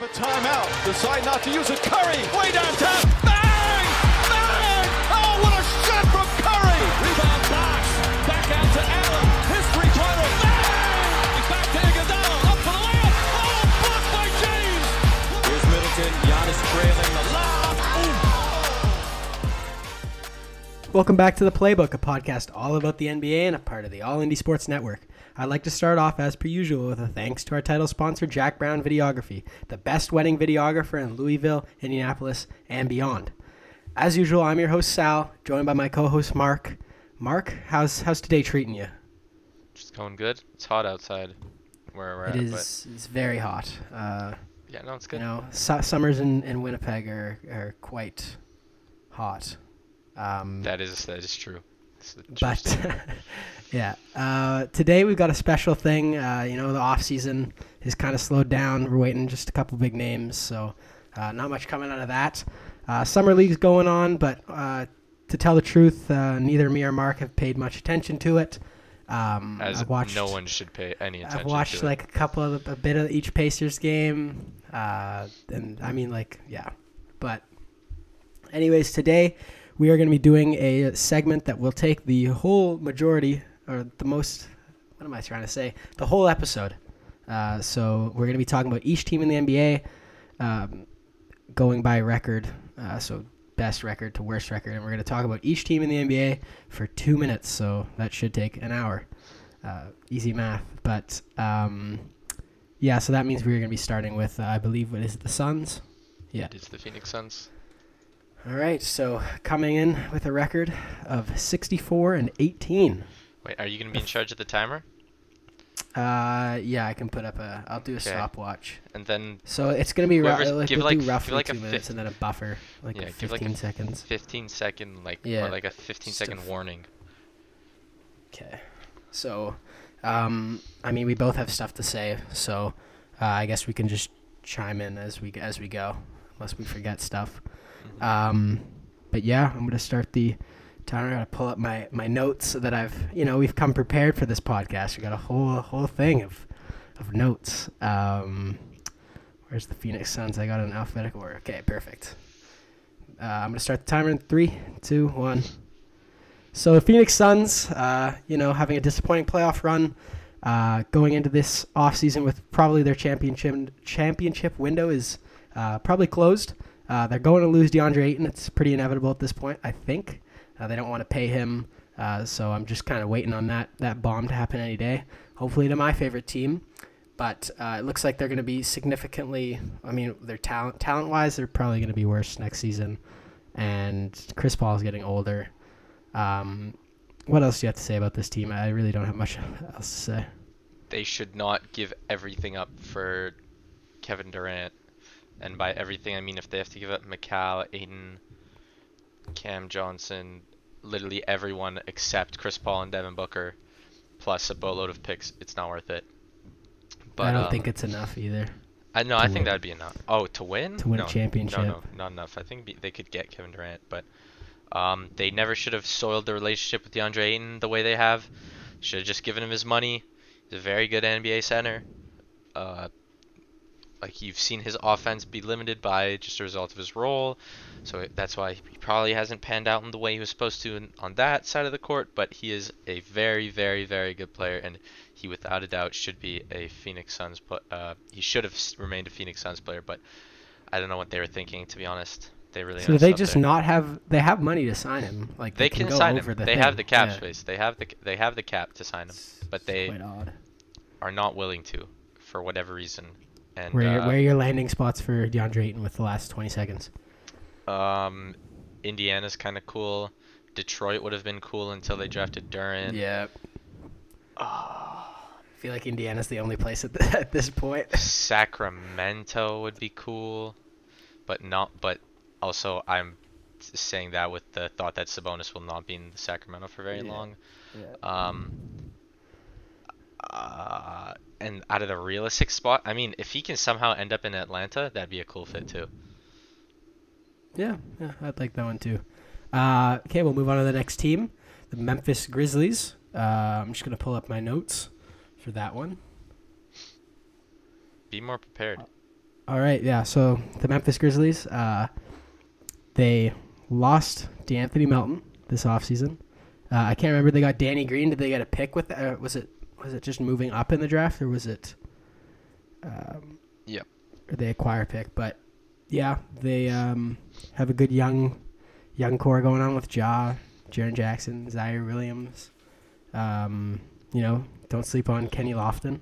Have a timeout. Decide not to use it. Curry, way downtown. Bang! Bang! Oh, what a shot from Curry! Rebound box. Back out to Allen. Bang! Back to Iguodala. Up for the layup. Oh, blocked by James. Here's Middleton. Giannis trailing the lob. Welcome back to the Playbook, a podcast all about the NBA and a part of the All Indie Sports Network. I'd like to start off, as per usual, with a thanks to our title sponsor, Jack Brown Videography, the best wedding videographer in Louisville, Indianapolis, and beyond. As usual, I'm your host Sal, joined by my co-host Mark. Mark, how's how's today treating you? Just going good. It's hot outside where we're It at, is it's it's very hot. Uh, yeah, no, it's good. you know, su- summers in, in Winnipeg are, are quite hot. Um, That is that is true. It's the true but. yeah. Uh, today we've got a special thing. Uh, you know the off season has kind of slowed down. We're waiting just a couple big names so uh, not much coming out of that. Uh, summer league's going on but uh, to tell the truth uh, neither me or mark have paid much attention to it. Um, as I've watched, no one should pay any attention I've watched to it. like a couple of a bit of each Pacers game, uh, and I mean like yeah, but anyways, today we are going to be doing a segment that will take the whole majority or the most. What am I trying to say? The whole episode. Uh, so we're going to be talking about each team in the NBA, um, going by record. Uh, so best record to worst record, and we're going to talk about each team in the NBA for two minutes. So that should take an hour uh, easy math. But um, yeah, so that means we're going to be starting with, uh, I believe, what is it, the Suns? Yeah. It's the Phoenix Suns. All right, so coming in with a record of 64 and 18. Wait, are you gonna be in charge of the timer? Uh, yeah, I can put up a. I'll do a Okay. stopwatch. And then So it's gonna be ru- like give we'll like- do roughly like a two minutes fif- and then a buffer, like Yeah, 15 give like seconds. 15 second like Yeah. or like a 15 second warning. Okay. So, um, I mean, we both have stuff to say, so uh, I guess we can just chime in as we as we go, unless we forget stuff. Mhm. Um, but yeah, I'm gonna start the timer. I gotta pull up my my notes so that I've you know we've come prepared for this podcast. We got a whole whole thing of of notes. Um, where's the Phoenix Suns? I got in alphabetical order. Okay, perfect. Uh, I'm gonna start the timer in three, two, one. So the Phoenix Suns, uh, you know, having a disappointing playoff run, uh, going into this offseason with probably their championship championship window is uh, probably closed. Uh, they're going to lose DeAndre Ayton. It's pretty inevitable at this point, I think. Uh, they don't want to pay him, uh, so I'm just kind of waiting on that that bomb to happen any day. Hopefully to my favorite team, but uh, it looks like they're going to be significantly. I mean, their talent talent wise, they're probably going to be worse next season. And Chris Paul is getting older. Um, what else do you have to say about this team? I really don't have much else to say. They should not give everything up for Kevin Durant. And by everything I mean if they have to give up McCall, Ayton, Cam Johnson, literally everyone except Chris Paul and Devin Booker, plus a boatload of picks, it's not worth it. But I don't um, think it's enough either. I no, I think that'd be enough. Oh, to win? To win a championship. No, no, not enough. I think be, they could get Kevin Durant, but um, they never should have soiled the relationship with DeAndre Ayton the way they have. Should have just given him his money. He's a very good NBA center. Uh, like you've seen his offense be limited by just a result of his role, so that's why he probably hasn't panned out in the way he was supposed to on that side of the court. But he is a very, very, very good player, and he without a doubt should be a Phoenix Suns. But uh, he should have remained a Phoenix Suns player, but I don't know what they were thinking. To be honest, they really. So they just there. not have? They have money to sign him. Like They, they, can go sign over him. The they thing. have the cap Yeah. space. They have the they have the cap to sign him, but they are not willing to for whatever reason. And Where, are- uh, where are your landing spots for DeAndre Ayton with the last 20 seconds? um, Indiana's kind of cool. Detroit would have been cool until they drafted Duren. Yeah. I feel like Indiana's the only place at, the, at this point. Sacramento would be cool, but not. But also, I'm saying that with the thought that Sabonis will not be in Sacramento for very Yeah. long. Yeah. Um. Uh, and out of the realistic spot, I mean, if he can somehow end up in Atlanta, that'd be a cool fit too. Yeah, yeah, I'd like that one too. Uh, okay, we'll move on to the next team, the Memphis Grizzlies. Uh, I'm just gonna pull up my notes for that one. Be more prepared. All right, yeah. So the Memphis Grizzlies, uh, they lost De'Anthony Melton this offseason. Uh, I can't remember. They got Danny Green. Did they get a pick with? Uh, was it was it just moving up in the draft, or was it? Um, Yep. Or they acquire pick, but yeah, they um, have a good young young core going on with Ja, Jaren Jackson, Ziaire Williams. Um, you know, don't sleep on Kenny Lofton.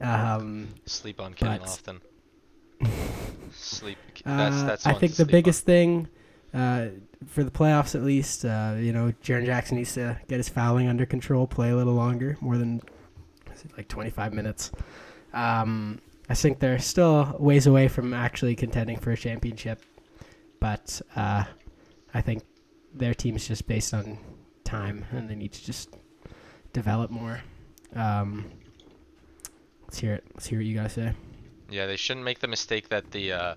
Um, Sleep on Kenny Lofton. Sleep. That's Uh. I think the sleep on. biggest thing uh, for the playoffs, at least, uh, you know, Jaren Jackson needs to get his fouling under control, play a little longer, more than like 25 minutes. Um, I think they're still ways away from actually contending for a championship, but uh, I think their team's just based on time, and they need to just develop more. Um, let's hear it. Let's hear what you guys say. Yeah, they shouldn't make the mistake that the uh,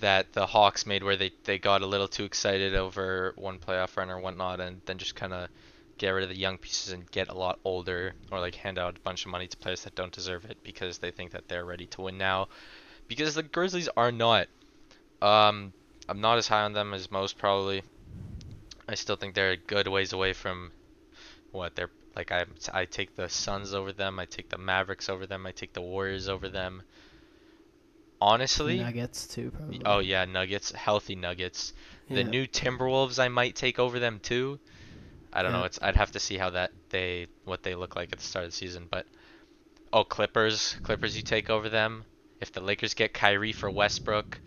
that the Hawks made, where they, they got a little too excited over one playoff run or whatnot, and then just kind of get rid of the young pieces and get a lot older, or like hand out a bunch of money to players that don't deserve it because they think that they're ready to win now. Because the Grizzlies are not. Um, I'm not as high on them as most probably. I still think they're a good ways away from what they're like. I I take the Suns over them. I take the Mavericks over them. I take the Warriors over them. Honestly, Nuggets too, probably. oh yeah, Nuggets, healthy Nuggets. The new Timberwolves I might take over them too. I don't know. It's I'd have to see how that they what they look like at the start of the season. But oh, Clippers, Clippers, you take over them. If the Lakers get Kyrie for Westbrook,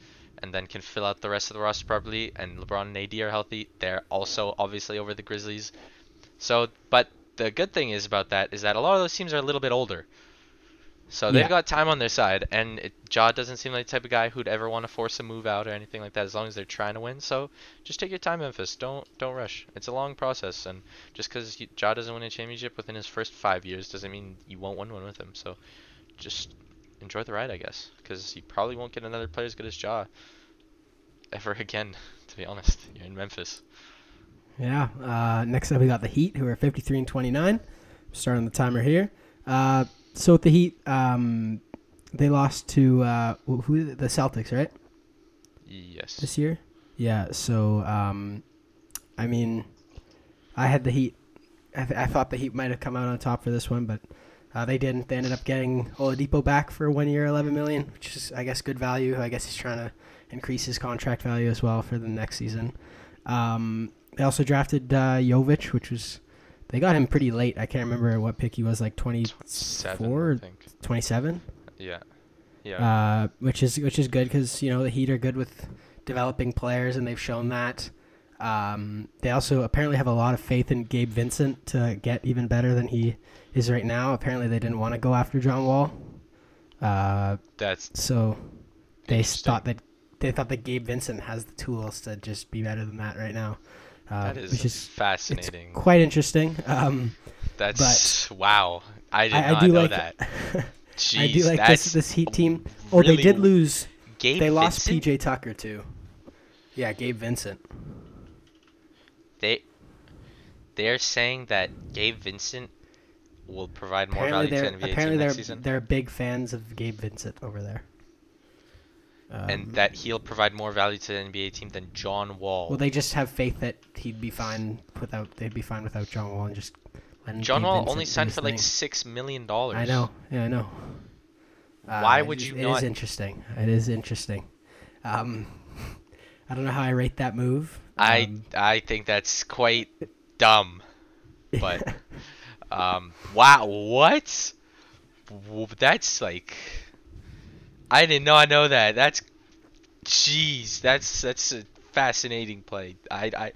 and then can fill out the rest of the roster properly, and LeBron and AD are healthy, they're also obviously over the Grizzlies. So, but the good thing is about that is that a lot of those teams are a little bit older. So they've Yeah. got time on their side, and it, Ja doesn't seem like the type of guy who'd ever want to force a move out or anything like that. As long as they're trying to win, so just take your time, Memphis. Don't don't rush. It's a long process, and just because Ja doesn't win a championship within his first five years doesn't mean you won't win one with him. So just enjoy the ride, I guess, because you probably won't get another player as good as Ja ever again. To be honest, you're in Memphis. Yeah. Uh, next up, we got the Heat, who are 53 and 29. Starting the timer here. Uh, so with the Heat, um, they lost to uh, who? The Celtics, right? Yes. This year. Yeah. So, um, I mean, I had the Heat. I, th- I thought the Heat might have come out on top for this one, but uh, they didn't. They ended up getting Oladipo back for one year, 11 million, which is, I guess, good value. I guess he's trying to increase his contract value as well for the next season. Um, they also drafted uh, Jovic, which was they got him pretty late. I can't remember what pick he was, like 24 Seven, or I think. 27 Yeah. Yeah. uh, which is which is good because you know the Heat are good with developing players, and they've shown that. Um, they also apparently have a lot of faith in Gabe Vincent to get even better than he is right now. Apparently, they didn't want to go after John Wall, uh, That's so they thought that they thought that Gabe Vincent has the tools to just be better than that right now, uh, that is, which is fascinating. quite interesting. Um, That's but wow. I did I, I do know like that. I do like this this Heat team. Oh, really they did lose. Gabe They lost Vincent? PJ Tucker too. Yeah, Gabe Vincent. They they're saying that Gabe Vincent will provide more Apparently value to NBA apparently they're they're big fans of Gabe Vincent over there. Um, and that he'll provide more value to the NBA team than John Wall. well, they just have faith that he'd be fine without they'd be fine without John Wall and just letting John Wall Vincent only signed for like six million dollars. I know, yeah, I know. Why Uh, would it- you It not- is interesting. It is interesting. Um, I don't know how I rate that move. I Um, I think that's quite dumb. But um wow, what? That's like I did not know that. That's jeez, that's that's a fascinating play. I I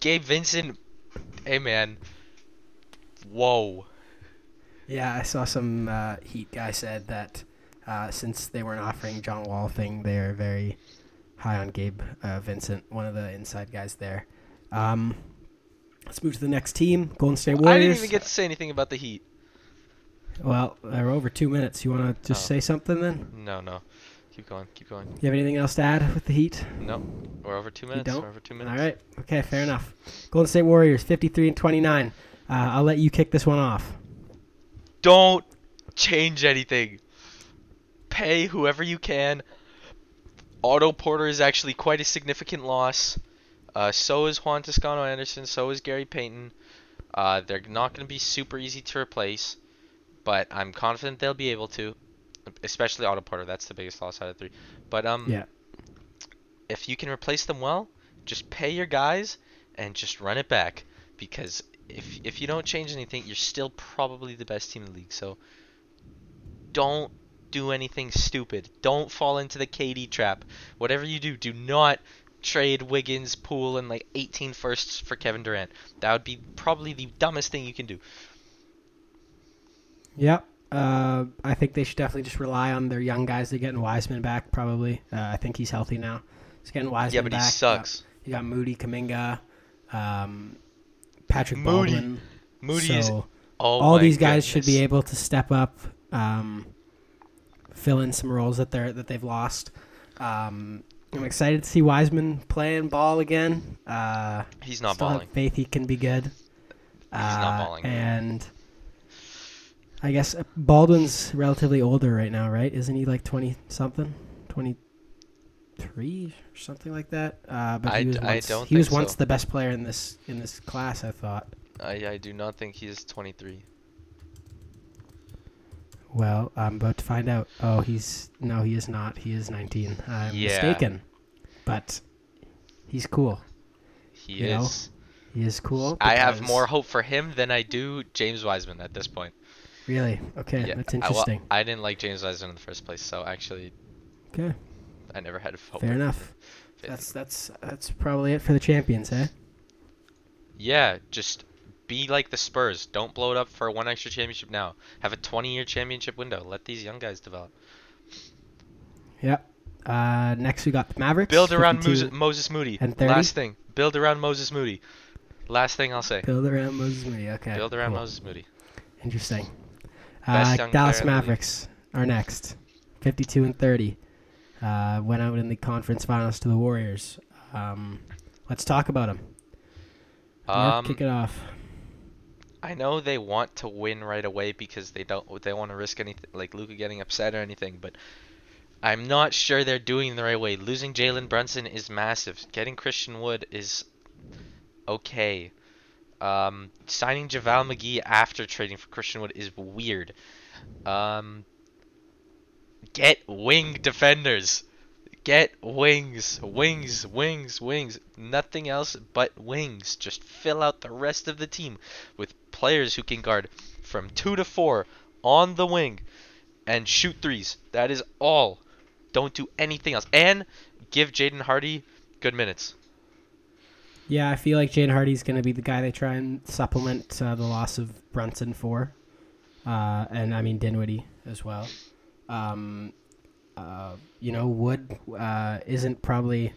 Gabe Vincent Hey man. Whoa. Yeah, I saw some uh, Heat guy said that uh, since they weren't offering John Wall thing, they're very high on Gabe uh, Vincent, one of the inside guys there. Um, let's move to the next team, Golden State Warriors. I didn't even get to say anything about the Heat. Well, we're over two minutes. You want to just Oh. say something then? No, no. Keep going, keep going. You have anything else to add with the Heat? No. We're over two minutes. You don't? We're over two minutes. right. Okay, fair enough. Golden State Warriors, 53 and 29. Uh, I'll let you kick this one off. Don't change anything. pay whoever you can. Otto Porter is actually quite a significant loss. Uh, so is Juan Toscano Anderson. So is Gary Payton. Uh, they're not going to be super easy to replace, but I'm confident they'll be able to. Especially Otto Porter. That's the biggest loss out of three. But um, Yeah. if you can replace them well, just pay your guys and just run it back. Because if if you don't change anything, you're still probably the best team in the league. So don't do anything stupid. Don't fall into the KD trap. Whatever you do, do not trade Wiggins, Poole, and like 18 firsts for Kevin Durant. That would be probably the dumbest thing you can do. Yep. Uh, I think they should definitely just rely on their young guys. They're getting Wiseman back, probably. Uh, I think he's healthy now. He's getting Wiseman Yeah, but he sucks. You got Moody, Kuminga, um, Patrick Moody. Baldwin. Moody is oh all these guys should be able to step up, um, fill in some roles that they're that they've lost. Um, I'm excited to see Wiseman playing ball again. Uh, He's not still balling. have faith he can be good. He's not Uh, balling. And I guess uh, Baldwin's relatively older right now, right? Isn't he like 20 something? 23 or something like that? Uh, but I he was I once, don't he was once so. the best player in this in this class, I thought. I, I do not think he is 23. Well, I'm about to find out. Oh, he's no, he is not. He is 19. I'm Yeah. mistaken. But he's cool. He You know, is. He is cool. I have more hope for him than I do James Wiseman at this point. Really? Okay, Yeah, that's I, well, interesting. I didn't like James Wiseman in the first place, so actually, okay, I never had a hope. fair enough. That's that's that's probably it for the champions, eh? Yeah, just be like the Spurs. Don't blow it up for one extra championship now. Have a 20-year championship window. Let these young guys develop. Yep. Uh, next we got the Mavericks. Build around Moses, Moses Moody. and 30? Last thing. Build around Moses Moody. Last thing I'll say. Build around Moses Moody. Okay. Build around cool. Moses Moody. Interesting. Uh, Dallas player in the league. Mavericks are next. 52 and 30. Uh, went out in the conference finals to the Warriors. Um, let's talk about them. Um, kick it off. I know they want to win right away because they don't they want to risk anything like Luka getting upset or anything, but I'm not sure they're doing the right way. Losing Jalen Brunson is massive. Getting Christian Wood is okay. Um, signing JaVale McGee after trading for Christian Wood is weird. Um, get wing defenders. Get wings, wings, wings, wings. Nothing else but wings. Just fill out the rest of the team with players who can guard from two to four on the wing and shoot threes. That is all. Don't do anything else. And give Jaden Hardy good minutes. Yeah, I feel like Jaden Hardy's going to be the guy they try and supplement uh, the loss of Brunson for. Uh, and I mean Dinwiddie as well. Um, uh, you know, Wood uh, isn't probably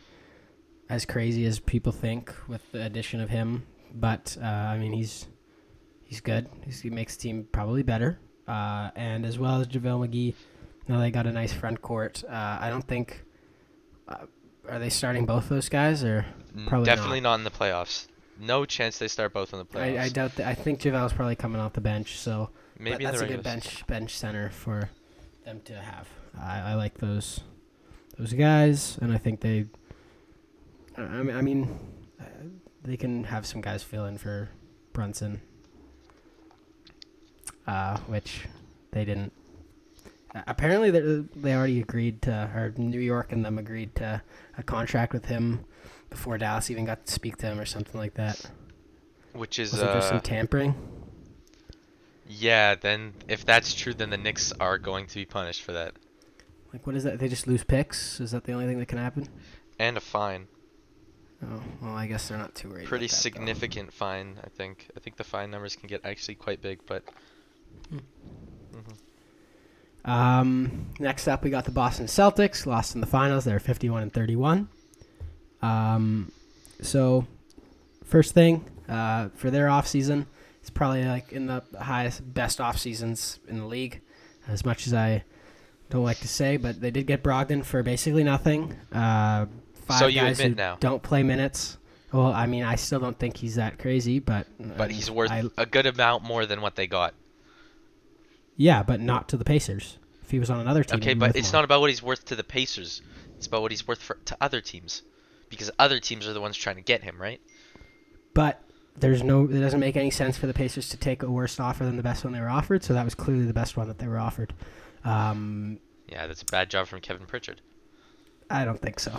as crazy as people think with the addition of him, but uh, I mean he's he's good. He's, he makes the team probably better. Uh, and as well as JaVale McGee, now they got a nice front court. I don't think. Are they starting both those guys or? N- Probably Definitely not. in the playoffs. No chance they start both in the playoffs. I, I doubt that. I think JaVale's probably coming off the bench, so Maybe but in that's the a good regular. bench bench center for them to have. I, I like those those guys, and I think they. I I mean, I mean, uh, they can have some guys fill in for Brunson, uh, which they didn't. Apparently, they they already agreed to, or New York and them agreed to a contract with him before Dallas even got to speak to him or something like that. Which is Was it just uh, some tampering? yeah. Then if that's true, then the Knicks are going to be punished for that Like, what is that? They just lose picks? Is that the only thing that can happen? and a fine. Oh, well, I guess they're not too worried. Pretty about that, though. significant fine, I think. I think the fine numbers can get actually quite big, but Um, next up, we got the Boston Celtics. Lost in the finals. They're 51 and 31. Um, so, first thing uh, for their off season, it's probably like in the highest, best off seasons in the league. As much as I don't like to say, but they did get Brogdon for basically nothing. Uh, five So you guys admit who now. don't play minutes. Well, I mean, I still don't think he's that crazy, but but um, he's worth I, a good amount more than what they got. Yeah, but not to the Pacers. If he was on another team, Okay, but it's more. not about what he's worth to the Pacers. It's about what he's worth for to other teams, because other teams are the ones trying to get him, right? But there's no. It doesn't make any sense for the Pacers to take a worse offer than the best one they were offered. So that was clearly the best one that they were offered. Um, Yeah, that's a bad job from Kevin Pritchard. I don't think so.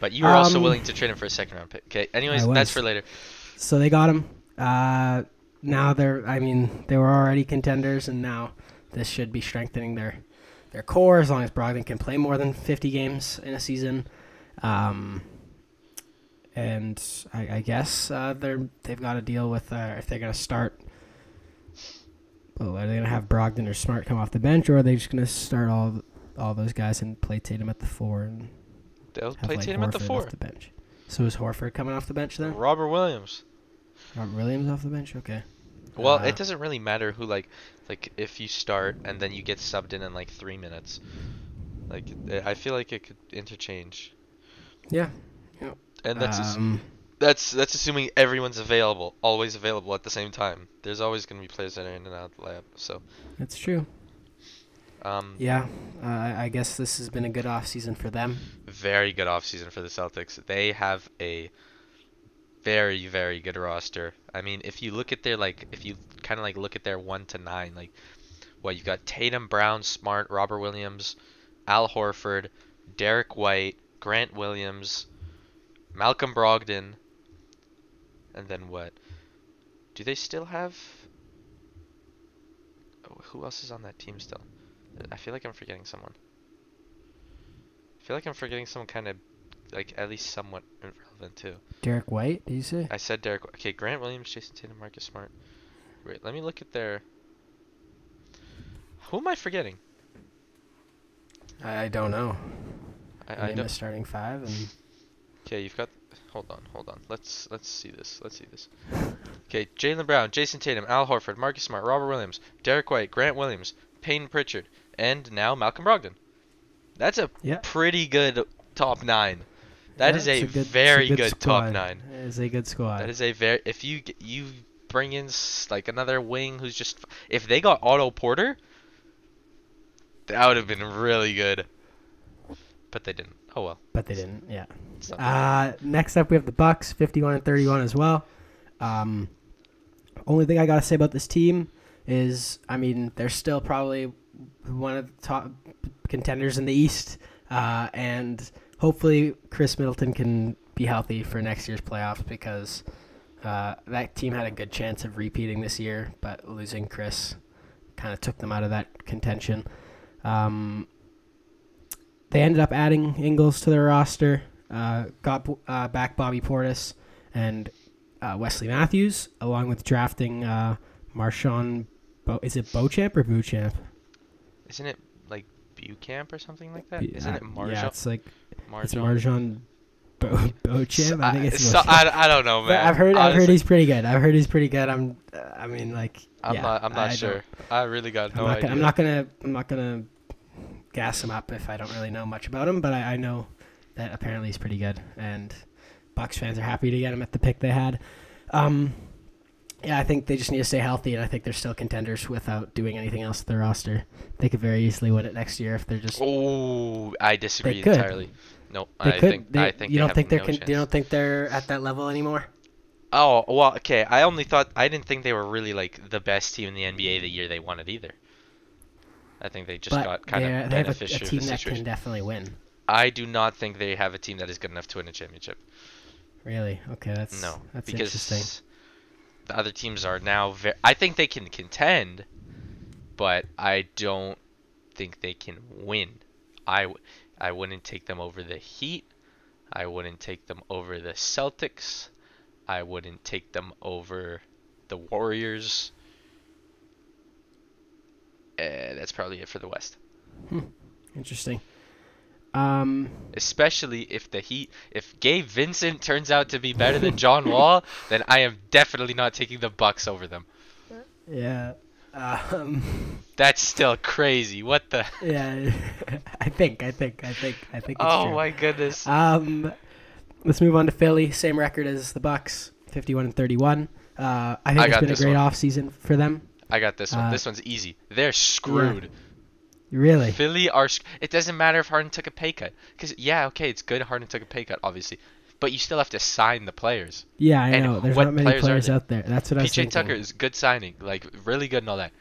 But you were also Um, willing to trade him for a second round pick. Okay. Anyways, that's for later. So they got him. Uh, now they're. I mean, they were already contenders, and now this should be strengthening their their core as long as Brogdon can play more than 50 games in a season. Um, and I, I guess uh, they're they've got to deal with uh, if they're gonna start. Well, are they gonna have Brogdon or Smart come off the bench, or are they just gonna start all all those guys and play Tatum at the four and They'll have play like Tatum at the Horford four. off the bench? So is Horford coming off the bench then? Robert Williams. Robert Williams off the bench. Okay. Well, Uh, it doesn't really matter who like like if you start and then you get subbed in in like three minutes. Like I I feel like it could interchange, Yeah. Yeah. And that's um, that's that's assuming everyone's available, always available at the same time. There's always going to be players that are in and out of the lab. So, that's true. um, Yeah. Uh, I guess this has been a good off season for them. very good offseason for the Celtics. They have a very very good roster. I mean, if you look at their like if you kind of like look at their 1 to 9, like what you've got Tatum, Brown, Smart, Robert Williams, Al Horford, Derek White, Grant Williams, Malcolm Brogdon, and then what? Do they still have oh, who else is on that team still? I feel like I'm forgetting someone. I feel like I'm forgetting someone kind of like at least somewhat relevant too. Derek White, did you say? I said Derek. Okay, Grant Williams, Jayson Tatum, Marcus Smart. Wait, let me look at their. Who am I forgetting? I, I don't know. I, I I don't. starting five, and Okay, you've got. Hold on, hold on. Let's let's see this. Let's see this. Okay, Jaylen Brown, Jayson Tatum, Al Horford, Marcus Smart, Robert Williams, Derek White, Grant Williams, Payne Pritchard, and now Malcolm Brogdon. That's a Yeah. pretty good top nine. That Yeah, is it's a, good- it's a very good, top nine. It is a good squad. That is a very. If you you bring in like another wing who's just if they got Otto Porter, that would have been really good. But they didn't. Oh well. but they didn't. Yeah. Uh, next up, we have the Bucks, 51 and 31 as well. Um, only thing I gotta say about this team is, I mean, they're still probably one of the top contenders in the East, uh, and hopefully Khris Middleton can be healthy for next year's playoffs because uh, that team had a good chance of repeating this year, but losing Khris kind of took them out of that contention. Um, they ended up adding Ingles to their roster, uh, got uh, back Bobby Portis and uh, Wesley Matthews, along with drafting uh, Marshawn. Bo- is it Beauchamp or Beauchamp? Isn't it like Bucamp or something like that? Be- Isn't it MarJon? Yeah, it's like it's MarJon? MarJon Bo- Beauchamp. I think it's so, I, I don't know, But man. I've heard I've heard he's pretty good. I've heard he's pretty good. I'm uh, I mean like I'm yeah, not. I'm not I sure. I really got I'm no not, idea. I'm not gonna I'm not gonna gas him up if I don't really know much about him, but I, I know that apparently he's pretty good, and Bucks fans are happy to get him at the pick they had. Um, yeah, I think they just need to stay healthy, and I think they're still contenders without doing anything else to their roster. They could very easily win it next year if they're just. Oh, I disagree entirely. No, They I could. think. they, I think you they don't think they're no con- you don't think they're at that level anymore? Oh well, okay. I only thought I didn't think they were really like the best team in the NBA the year they won it either. I think they just but got kind of they have a, a team of the that situation. can definitely win. I do not think they have a team that is good enough to win a championship. Really? Okay, that's No, that's because interesting. the other teams are now very. I think they can contend, but I don't think they can win. I, w- I wouldn't take them over the Heat. I wouldn't take them over the Celtics. I wouldn't take them over the Warriors. Uh, that's probably it for the West. Interesting. Um, Especially if the Heat, if Gabe Vincent turns out to be better than John Wall, then I am definitely not taking the Bucks over them. yeah. Um, That's still crazy. What the? yeah. I think. I think. I think. I think. It's Oh true. my goodness. Um, let's move on to Philly. Same record as the Bucks, fifty-one and thirty-one. Uh, I think I it's been a great one. off season for them. I got this one. uh, this one's easy. They're screwed. Really? Philly are. sc- It doesn't matter if Harden took a pay cut, because yeah, okay, it's good Harden took a pay cut, obviously, but you still have to sign the players. Yeah, I And know. There's not many players players there? out there. That's what I was PJ thinking. Tucker is good signing, like really good and all that.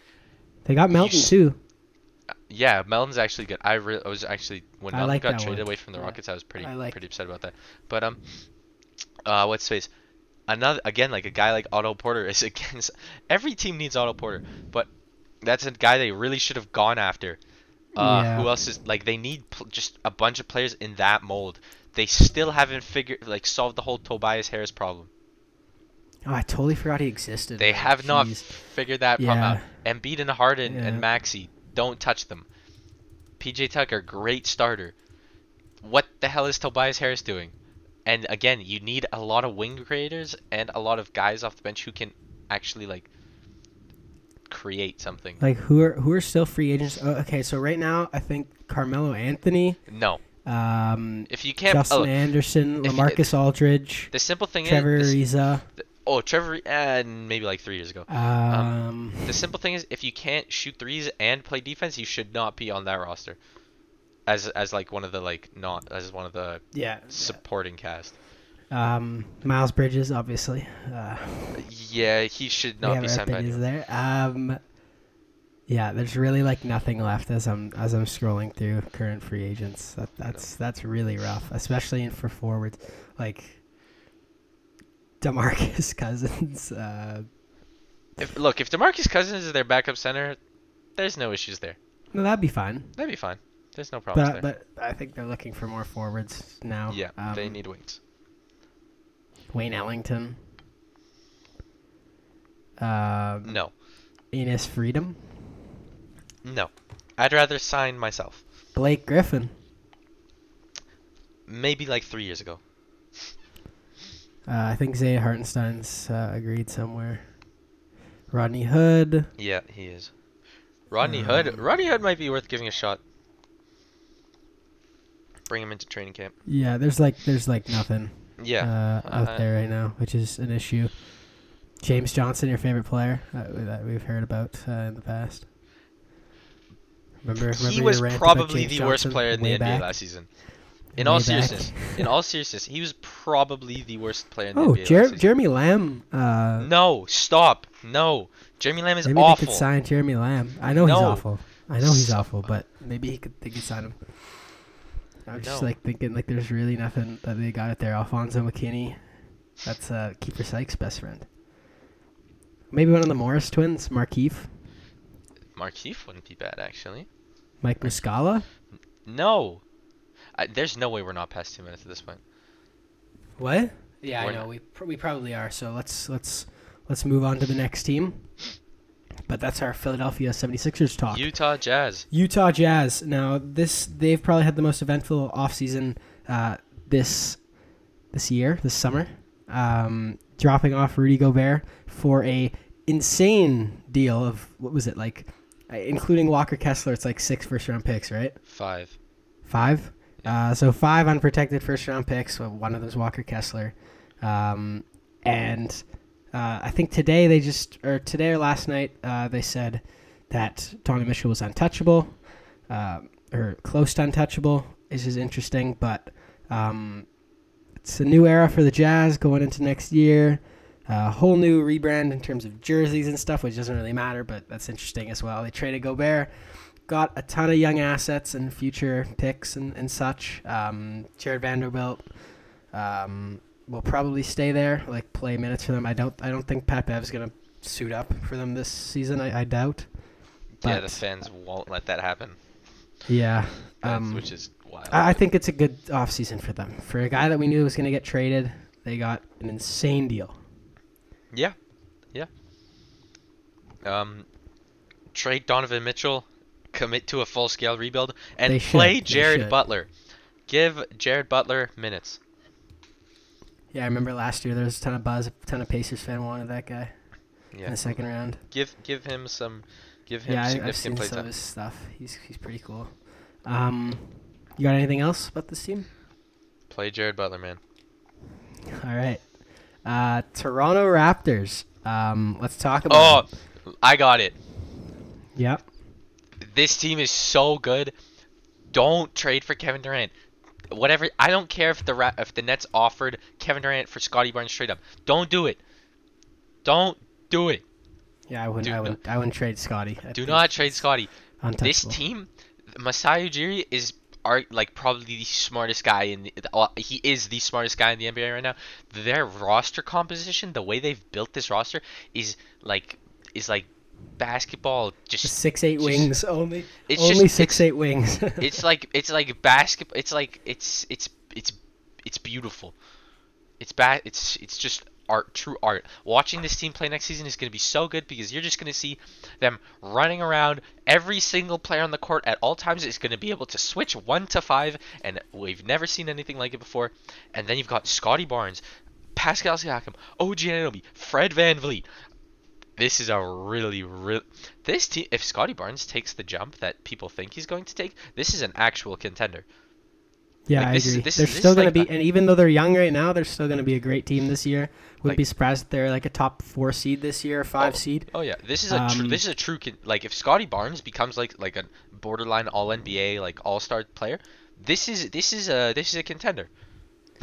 They got Melton s- too. Yeah, Melton's actually good. I, re- I was actually when I Melton like got traded one. away from the Yeah. Rockets, I was pretty like- pretty upset about that. But um, uh, what's face? Another again, like a guy like Otto Porter is against every team needs Otto Porter, but that's a guy they really should have gone after. Uh, Yeah. Who else is like they need pl- just a bunch of players in that mold. They still haven't figured like solved the whole Tobias Harris problem. Oh, I totally forgot he existed. They man. have not figured that problem out. Yeah. Embiid and Harden and Maxey, don't touch them. PJ Tucker, great starter. What the hell is Tobias Harris doing? And again, you need a lot of wing creators and a lot of guys off the bench who can actually like create something. Like who are who are still free agents? Oh, okay, so right now I think Carmelo Anthony, No, um, if you can't, Justin oh, Anderson, if you- Lamarcus Aldridge, the simple thing Trevor is, Trevor Ariza. oh Trevor, and maybe like three years ago. Um, The simple thing is, if you can't shoot threes and play defense, you should not be on that roster. As as like one of the like not as one of the yeah. supporting cast. Um, Miles Bridges, obviously. Uh, Yeah, he should not be our signed by opinions anyone. there. Um, yeah, there's really like nothing left as I'm as I'm scrolling through current free agents. That that's that's really rough, especially in for forwards like Demarcus Cousins. Uh, If, look, if DeMarcus Cousins is their backup center, there's no issues there. no, that'd be fine. That'd be fine. There's no problem But there. but I think they're looking for more forwards now. yeah, they Um, need wings. Wayne Ellington. Um, No, Enes Freedom. no. I'd rather sign myself. Blake Griffin. Maybe like three years ago. Uh, I think Zay Hartenstein's uh, agreed somewhere. Rodney Hood. Yeah, he is. Rodney Hood. Um, Rodney Hood might be worth giving a shot. Bring him into training camp. Yeah, there's like there's like nothing Yeah. uh, out uh, there right now, which is an issue. James Johnson, your favorite player uh, that we've heard about uh, in the past. Remember, remember he was probably the worst player in the way NBA back? last season. In Way all back. seriousness, in all seriousness, he was probably the worst player in the Oh, NBA Jer- last season. Jeremy Lamb. Uh, No, stop. No. Jeremy Lamb is maybe awful. they could sign Jeremy Lamb. I know he's awful. I know he's awful, but maybe he could. They could sign him. I was just No. like thinking like there's really nothing that they got it there. Alfonzo McKinnie, that's uh, Keifer Sykes' best friend. Maybe one of the Morris twins, Markieff, Markeith wouldn't be bad, actually. Mike Muscala. No. I, there's no way we're not past two minutes at this point. What? Yeah, We're I know. not. We pr- we probably are. So let's let's let's move on to the next team. But that's our Philadelphia 76ers talk. Utah Jazz. Utah Jazz. Now this they've probably had the most eventful offseason uh, this this year, this summer. Um, dropping off Rudy Gobert for a insane deal of what was it like, uh, including Walker Kessler. It's like six first round picks, right? Five. Five. Uh, so five unprotected first round picks. Well, one of those Walker Kessler, um, and uh, I think today they just or today or last night uh, they said that Donnie Mitchell was untouchable, uh, or close to untouchable. This is interesting, but um, it's a new era for the Jazz going into next year. A whole new rebrand in terms of jerseys and stuff, which doesn't really matter, but that's interesting as well. They traded Gobert, got a ton of young assets and future picks and, and such. Um, Jarred Vanderbilt um, will probably stay there, like play minutes for them. I don't I don't think Pat Bev's gonna suit up for them this season. I, I doubt. yeah, the fans won't let that happen. Yeah. Um, which is wild. I, I think it's a good offseason for them. For a guy that we knew was gonna get traded, they got an insane deal. Yeah, yeah. Um, trade Donovan Mitchell, commit to a full-scale rebuild, and should, play Jared. Butler. Give Jared Butler minutes. Yeah, I remember last year there was a ton of buzz, a ton of Pacers fan wanted that guy yeah. in the second round. Give give him some, give him Yeah, I, I've significant seen play some of his stuff. He's he's pretty cool. Um, you got anything else about this team? Play Jared Butler, man. All right. Uh, Toronto Raptors. Um, let's talk about. Oh, I got it. Yep. This team is so good. Don't trade for Kevin Durant. Whatever. I don't care if the Ra- if the Nets offered Kevin Durant for Scottie Barnes straight up. Don't do it. Don't do it. Yeah, I wouldn't. Do I wouldn't. I wouldn't trade Scottie. I Do not trade Scottie. This team, Masai Ujiri is are like probably the smartest guy in the, uh, he is the smartest guy in the NBA right now. Their roster composition, the way they've built this roster is like is like basketball just six eight just- wings only. it's only just- six eight wings. it's like it's like basketball it's like it's it's it's it's beautiful. It's bad it's it's just art true art. Watching this team play next season is going to be so good because you're just going to see them running around every single player on the court at all times is going to be able to switch 1 to 5 and we've never seen anything like it before. And then you've got Scottie Barnes, Pascal Siakam, OG Anunoby, Fred VanVleet. This is a really, really this team. If Scottie Barnes takes the jump that people think he's going to take, this is an actual contender. yeah, like, I this is- agree. this they're this still going like to be, a- and even though they're young right now, they're still going to be a great team this year. Wouldn't Like- be surprised if they're like a top four seed this year, five oh, seed. Oh yeah, this is a tr- Um, this is a true con- like if Scottie Barnes becomes like like a borderline All NBA like All Star player, this is this is a this is a contender.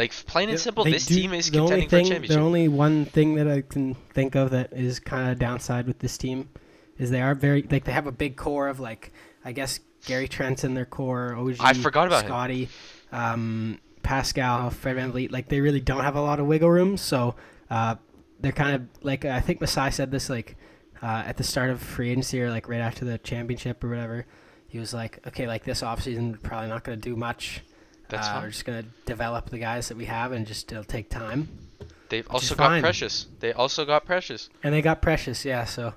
Like plain and simple, they this do- team is contending for a thing, championship. The only one thing that I can think of that is kind of downside with this team is they are very like they have a big core of like I guess Gary Trent's in their core, OG, I forgot about. Scottie, um, Pascal, Fred VanVleet. Like they really don't have a lot of wiggle room, so uh, they're kind of like I think Masai said this like uh, at the start of free agency or like right after the championship or whatever. He was like, okay, like this offseason, we're probably not going to do much. That's uh, fine. We're just going to develop the guys that we have and just it'll take time. They've also got fine. Precious. They also got Precious. And they got Precious, yeah. So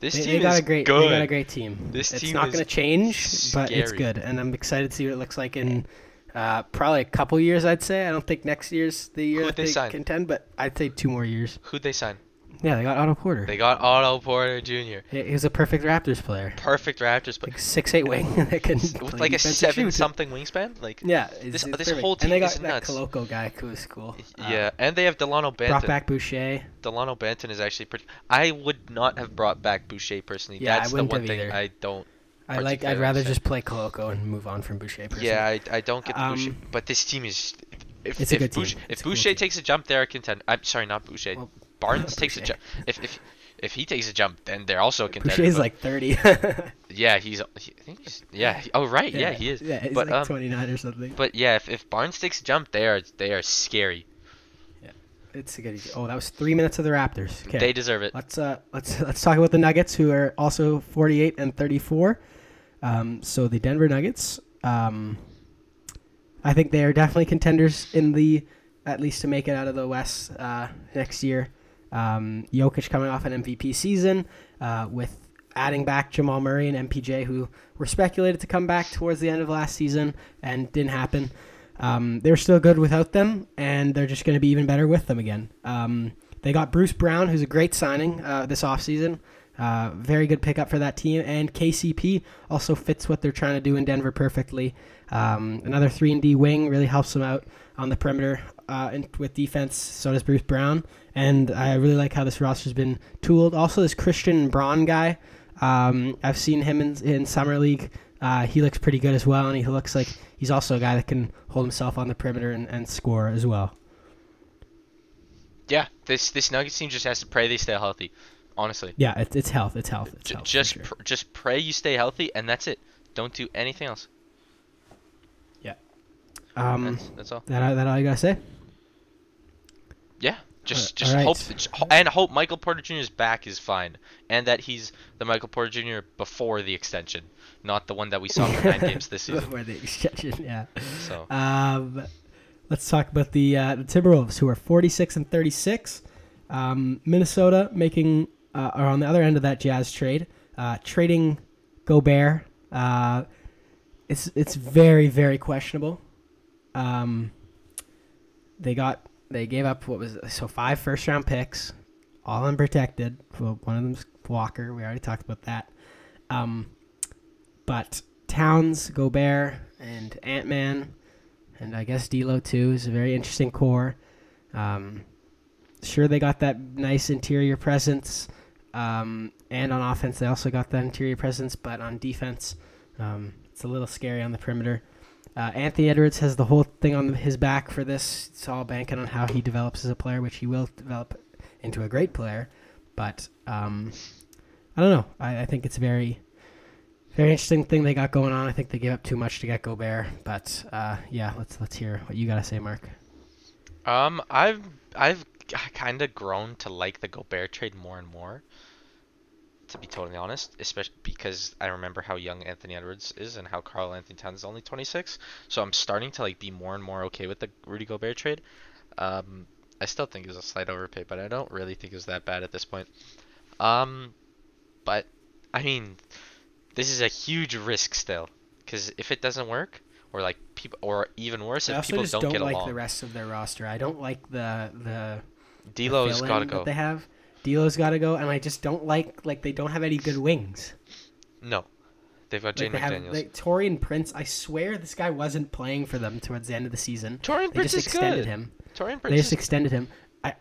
This they, team they got is a great, good. they got a great team. This it's team not is going to change, but it's good, and I'm excited to see what it looks like in uh, probably a couple years. I'd say. I don't think next year's the year Who'd that they they, contend, but I'd say two more years. Who'd they sign? Yeah, they got Otto Porter. They got Otto Porter Jr. he, he was a perfect Raptors player, Perfect Raptors, but like six eight wing that can with like a seven something wingspan. Like Yeah, This- this whole and they got is that nuts. Koloko guy who was cool. Uh, yeah, and they have Delano brought Banton. back Boucher. Delano Banton is actually pretty. I would not have brought back Boucher personally. Yeah, I That's the wouldn't one have thing either. I don't. I like. I'd rather just play Koloko and move on from Boucher. Personally. Yeah, I, I don't get the Boucher, Um, but this team is. If, It's a if good team. Boucher, It's if cool Boucher team. takes a jump, they're a contender. I'm sorry, not Boucher. Well, Barnes takes a jump. If if if he takes a jump, then they're also a contender. But- like thirty. yeah, he's. He, I think he's. Yeah. he- oh right, yeah, he is. Yeah, he's but like um, 29 or something. but yeah, if, if Barnes takes a jump, they are they are scary. Yeah, it's a good. Oh, that was three minutes of the Raptors. Okay, They deserve it. let's uh let's let's talk about the Nuggets, who are also 48 and 34. Um, so the Denver Nuggets, um, I think they are definitely contenders in the at least to make it out of the West uh, next year. Um, Jokic coming off an MVP season uh, with adding back Jamal Murray and MPJ, who were speculated to come back towards the end of last season and didn't happen. Um, they're still good without them, and they're just going to be even better with them again. Um, they got Bruce Brown, who's a great signing uh, this offseason. Uh, very good pickup for that team, and KCP also fits what they're trying to do in Denver perfectly. Um, another three and D wing really helps them out on the perimeter uh, and with defense. So does Bruce Brown, and I really like how this roster's been tooled. Also, this Christian Braun guy, um, I've seen him in, in summer league. Uh, he looks pretty good as well, and he looks like he's also a guy that can hold himself on the perimeter and, and score as well. Yeah, this this Nuggets team just has to pray they stay healthy. Honestly, Yeah, it's, it's health. It's health. It's health just sure. pr- just pray you stay healthy, and that's it. Don't do anything else. Um, That's, that's all. that that all you gotta say? Yeah, just Uh, just alright. hope and hope Michael Porter Jr.'s back is fine, and that he's the Michael Porter Jr. before the extension, not the one that we saw for nine games this season. Before the extension, yeah. So Um, let's talk about the uh, the Timberwolves, who are 46 and 36. Um, Minnesota making uh, are on the other end of that Jazz trade, uh, trading Gobert. Uh, it's it's very very questionable. Um, they got they gave up what was so five first round picks, all unprotected. Well, one of them's Walker. We already talked about that. Um, but Towns, Gobert, and Ant Man, and I guess D'Lo too is a very interesting core. Um, sure, they got that nice interior presence Um, and on offense, they also got that interior presence, but on defense, um, it's a little scary on the perimeter. Uh, Anthony Edwards has the whole thing on his back for this. It's all banking on how he develops as a player, which he will develop into a great player. But um, I don't know. I, I think it's a very, very interesting thing they got going on. I think they gave up too much to get Gobert. But uh, yeah, let's let's hear what you got to say, Mark. Um, I've I've kind of grown to like the Gobert trade more and more. To be totally honest, especially because I remember how young Anthony Edwards is and how Karl-Anthony Towns is only 26. So I'm starting to like be more and more okay with the Rudy Gobert trade. Um, I still think it's a slight overpay, but I don't really think it's that bad at this point. Um, but I mean, this is a huge risk still, because if it doesn't work, or like people, or even worse, I if people just don't, don't, get like along, the rest of their roster. I don't like the the the D'Lo's fill-in gotta that go. They have D'Lo's got to go, and I just don't like like they don't have any good wings. No, they've got Like Jaden they have like Taurean Prince. I swear this guy wasn't playing for them towards the end of the season. Taurean They Prince just is extended good. him. Taurean They just extended him. I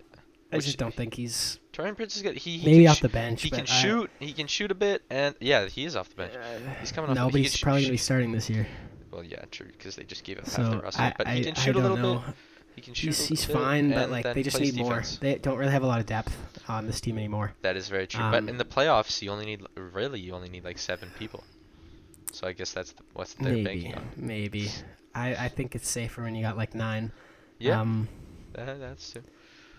I Which- just don't think he's Taurean Prince is good. He, he maybe off sh- the bench. He can I- shoot. He can shoot a bit, and yeah, he is off the bench. Uh, he's coming off. No, but he's probably sh- gonna be starting this year. Well, yeah, true, because they just gave him half the So roster. I, but I, he can shoot a don't little know. bit. He can shoot. He's, he's fine, but like they just need more. They don't really have a lot of depth on this team anymore. That is very true. Um, but in the playoffs, you only need really you only need like seven people. So I guess that's the, what they're maybe, banking on. maybe. I, I think it's safer when you got like nine. Yeah, Um, that, that's true.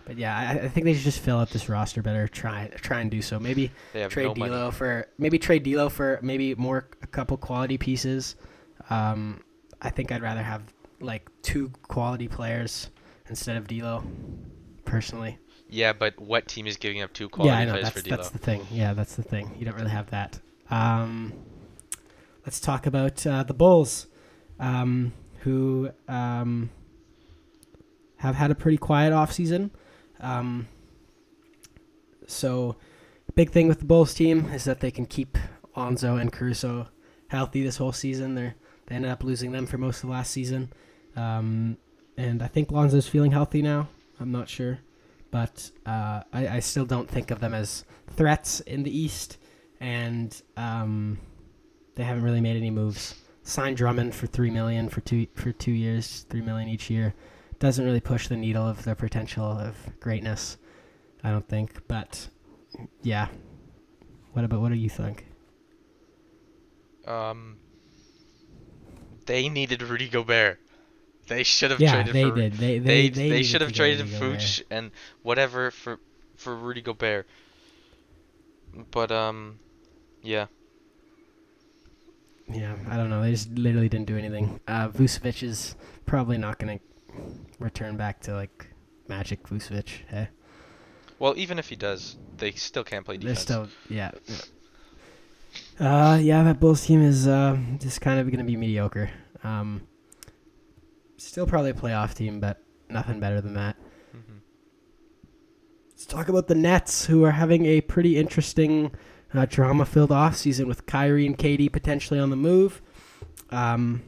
but yeah, I, I think they should just fill out this roster better. Try try and do so. Maybe trade no money. D'Lo for maybe trade D'Lo for maybe more a couple quality pieces. Um, I think I'd rather have like two quality players instead of D'Lo, personally. Yeah, but what team is giving up two quality yeah, I know players that's for D'Lo? that's the thing. Yeah, that's the thing. You don't really have that. Um, let's talk about uh, the Bulls, um, who um, have had a pretty quiet offseason. Um, so, big thing with the Bulls team is that they can keep Lonzo and Caruso healthy this whole season. They they ended up losing them for most of last season, um, and I think Lonzo's feeling healthy now. I'm not sure, but uh, I, I still don't think of them as threats in the East, and um, they haven't really made any moves. Signed Drummond for three million for two for two years, three million each year. Doesn't really push the needle of their potential of greatness, I don't think. But yeah, what about what do you think? Um, they needed Rudy Gobert. They should have Yeah, traded they for did. They they They they, they, should have traded Fuchs and whatever for for Rudy Gobert. But um, yeah. Yeah, I don't know. They just literally didn't do anything. Uh, Vucevic is probably not going to return back to like Magic Vucevic. Hey, Well, even if he does, they still can't play they're defense. still yeah. yeah. Uh, yeah, that Bulls team is uh, just kind of going to be mediocre. Um, still probably a playoff team, but nothing better than that. Mhm. Let's talk about the Nets, who are having a pretty interesting, uh, drama-filled offseason with Kyrie and KD potentially on the move. Um,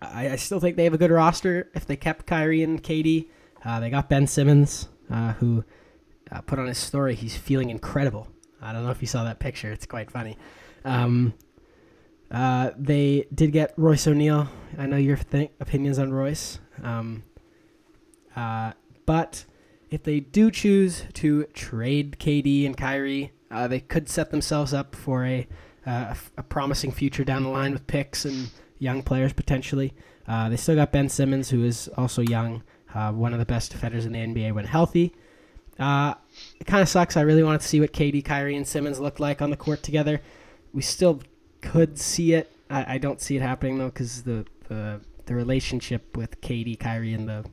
I, I still think they have a good roster if they kept Kyrie and KD. Uh, they got Ben Simmons, uh, who uh, put on his story he's feeling incredible. I don't know if you saw that picture; it's quite funny. Um, uh, they did get Royce O'Neale. I know your th- opinions on Royce, um, uh, but if they do choose to trade KD and Kyrie, uh, they could set themselves up for a, uh, a promising future down the line with picks and young players potentially. Uh, they still got Ben Simmons, who is also young, one of the best defenders in the NBA when healthy. It kind of sucks. I really wanted to see what KD, Kyrie, and Simmons looked like on the court together. We still could see it. I, I don't see it happening though, because the, the the relationship with KD, Kyrie, and the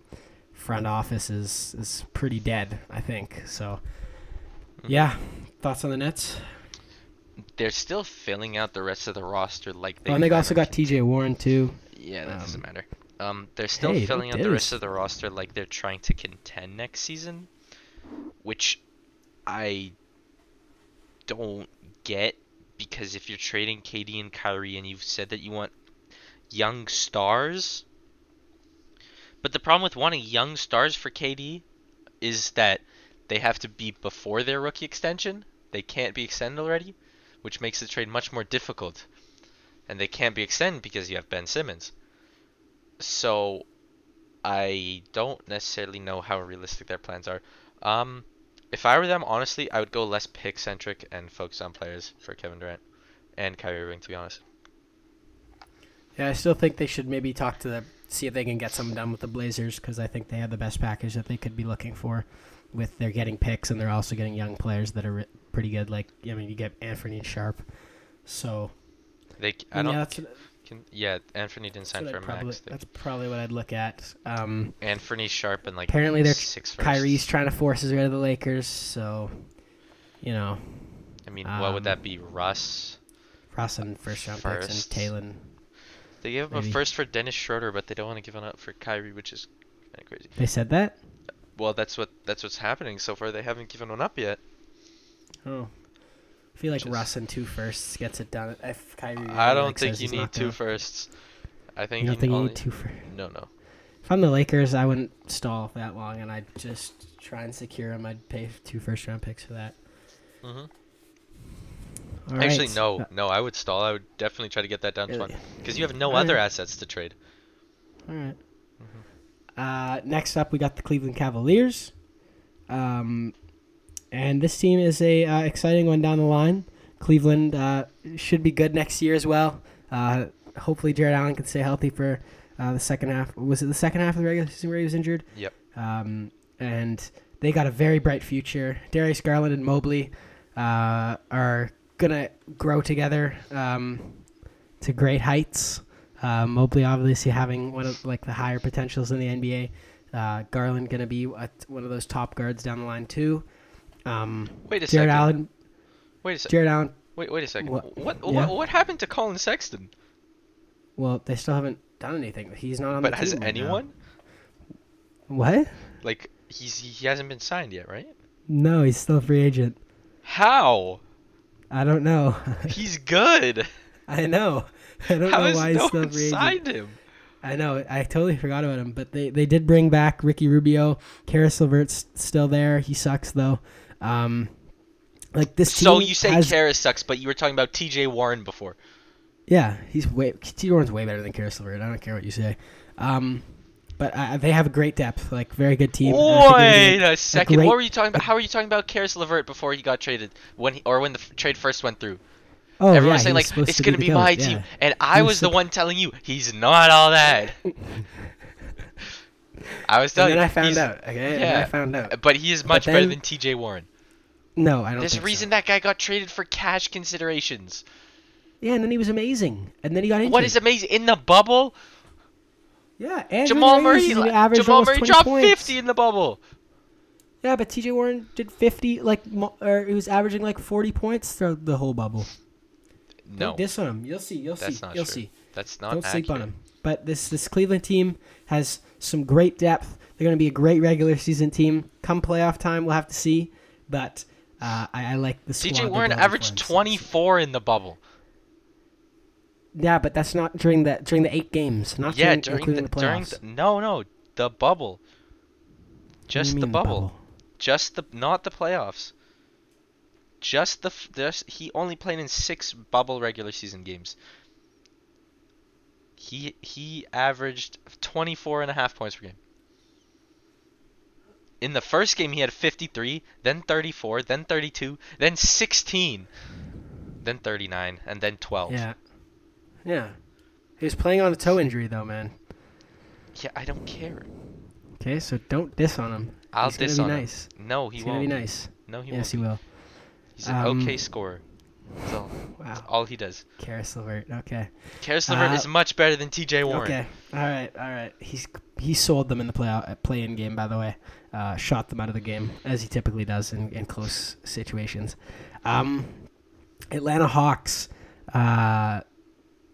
front office is is pretty dead. I think so. Mhm. Yeah. Thoughts on the Nets? They're still filling out the rest of the roster like they. Oh, and they also got T.J. Warren too. Yeah, that doesn't um, matter. Um, they're still hey, filling out the rest of the roster like they're trying to contend next season, which I don't get because if you're trading KD and Kyrie and you've said that you want young stars, but the problem with wanting young stars for KD is that they have to be before their rookie extension, they can't be extended already, which makes the trade much more difficult. And they can't be extended because you have Ben Simmons. So I don't necessarily know how realistic their plans are. Um, if I were them, honestly, I would go less pick centric and focus on players for Kevin Durant and Kyrie Irving. To be honest, Yeah, I still think they should maybe talk to the see if they can get something done with the Blazers because I think they have the best package that they could be looking for. With they're getting picks and they're also getting young players that are pretty good. Like I mean, you get Anthony Sharp, so they. I don't. yeah, Can, yeah, Anthony didn't sign what for a probably, max. That's probably what I'd look at. Um, Anthony Sharp and like Apparently they're- six. Kyrie's trying to force his way to the Lakers, so you know I mean, what would um, that be? Russ. Russ and first round picks and. Talen. They gave him maybe. a first for Dennis Schroeder, but they don't want to give one up for Kyrie, which is kind of crazy. They said that. Well, that's what that's what's happening so far. They haven't given one up yet. Oh, I feel like Just- Russ and two firsts gets it done. If Kyrie, I don't think you need two firsts. I think You don't think you only, need two firsts? No, no. If I'm the Lakers, I wouldn't stall that long, and I'd just try and secure them. I'd pay two first round picks for that. hmm All Actually, right. no, Uh, no. I would stall. I would definitely try to get that down to Really? because you have no Alright. other assets to trade. All right. Mm-hmm. Uh, next up, we got the Cleveland Cavaliers. Um, and this team is a uh, exciting one down the line. Cleveland uh, should be good next year as well. Uh, hopefully, Jarrett Allen can stay healthy for uh, the second half. Was it the second half of the regular season where he was injured? Yep. Um, and they got a very bright future. Darius Garland and Mobley uh, are gonna grow together um, to great heights. Uh, Mobley obviously having one of like the higher potentials in the NBA. Uh, Garland gonna be a, one of those top guards down the line too. Um, Wait a Jarrett second. Allen, Wait a second. Jarrett Allen. Wait, wait a second. What- What what, yeah? what happened to Collin Sexton? Well, they still haven't done anything. He's not on But the has team right now. anyone? What? Like he's he, hasn't been signed yet, right? No, he's still a free agent. How? I don't know. He's good. I know. I don't How know why he's still free agent. signed him? I know. I totally forgot about him, but they, they did bring back Ricky Rubio. Caris LeVert's still there. He sucks though. Um, like this team. So you say has, Caris sucks, but you were talking about T.J. Warren before. Yeah, he's way. T.J. Warren's way better than Caris LeVert. I don't care what you say. Um, but uh, they have a great depth, like very good team. I think they're gonna Wait be a second. great- what were you talking about? How were you talking about Caris LeVert before he got traded? When he, or when the f- trade first went through? Oh, Everyone yeah, was saying like it's to gonna the be my yeah. team, and I He was, was the one telling you he's not all that. I was And telling then you. I found out. Okay, and then yeah. I found out. But he is much better than T.J. Warren. No, I don't. There's a reason So. that guy got traded for cash considerations. Yeah, and then he was amazing, and then he got injured. What is amazing in the bubble? Yeah, Anthony Jamal Murray, Davis is gonna Jamal Murray dropped points. 50 in the bubble. Yeah, but T.J. Warren did 50, like, or he was averaging like 40 points throughout the whole bubble. No, Don't diss on him. You'll see. You'll that's see. not You'll true. see. That's not Don't sleep on him. But this this Cleveland team has some great depth. They're going to be a great regular season team. Come playoff time, we'll have to see. But uh, I, I like the they're Warren averaged 24 in the bubble. Yeah, but that's not during the during the eight games. Not Yeah, during, during including the, the during playoffs. the, no no the bubble. What do you Just the bubble. Just the not the playoffs. Just the just he only played in six bubble regular season games. He he averaged 24 and a half points per game. In the first game he had 53, then 34, then 32, then 16, then 39, and then 12. Yeah. Yeah. He was playing on a toe injury though, man. Yeah, I don't care. Okay, so don't diss on him. I'll He's diss gonna on be him. nice. No, he He's won't. gonna be nice. No, he yes, won't. Yes, he will. He's an Um, okay scorer. That's all. That's Wow. all he does. Caris LeVert. Okay. Caris LeVert Uh, is much better than T.J. Warren. Okay. All right. All right. He's he sold them in the play out play-in game. By the way, uh, shot them out of the game as he typically does in, in close situations. Um, Atlanta Hawks uh,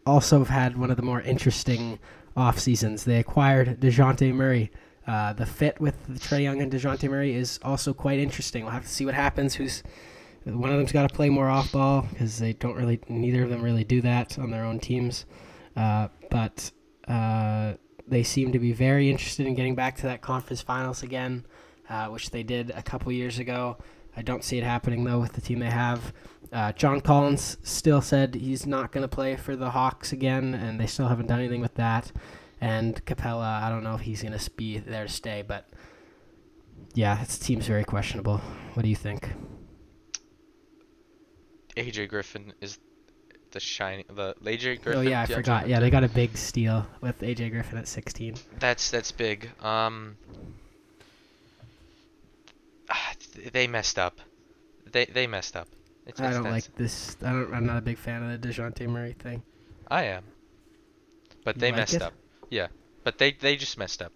also have had one of the more interesting off seasons. They acquired Dejounte Murray. Uh, the fit with Trae Young and Dejounte Murray is also quite interesting. We'll have to see what happens. Who's one of them's got to play more off ball because they don't really. Neither of them really do that on their own teams. Uh, but uh, they seem to be very interested in getting back to that conference finals again, uh, which they did a couple years ago. I don't see it happening though with the team they have. Uh, John Collins still said he's not going to play for the Hawks again, and they still haven't done anything with that. And Capela, I don't know if he's going to be there to stay, but yeah, this team's very questionable. What do you think? AJ Griffin is the shining the AJ Griffin. oh yeah, I forgot. Yeah, they got a big steal with AJ Griffin at 16. That's that's big. Um, ah, they messed up. They they messed up. It's, I don't that's- like this. I don't. I'm not a big fan of the Dejounte Murray thing. I am. But You they like messed it? up. Yeah, but they they just messed up.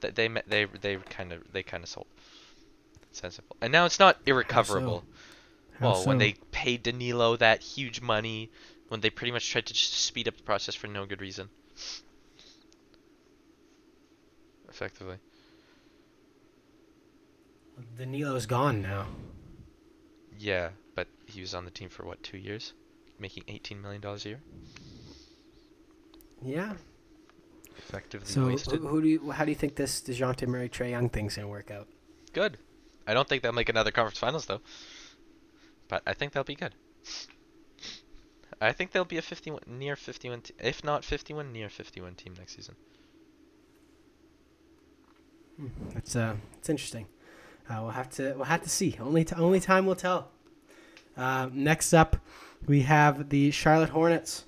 They they they they kind of they kind of sold. Sensible. And now it's not irrecoverable. How well, when they paid Danilo that huge money, when they pretty much tried to just speed up the process for no good reason. Effectively. Danilo's gone now. Yeah, but he was on the team for what, two years? Making $18 million a year? Yeah. Effectively So wasted. who, who do you? How do you think this Dejounte Murray Trae Young thing's gonna work out? Good. I don't think they'll make another conference finals, though. But I think they'll be good. I think they'll be a 51, near 51, t- if not 51, near 51 team next season. That's uh, it's interesting. Uh, we'll have to we'll have to see. Only t- only time will tell. Uh, next up, we have the Charlotte Hornets,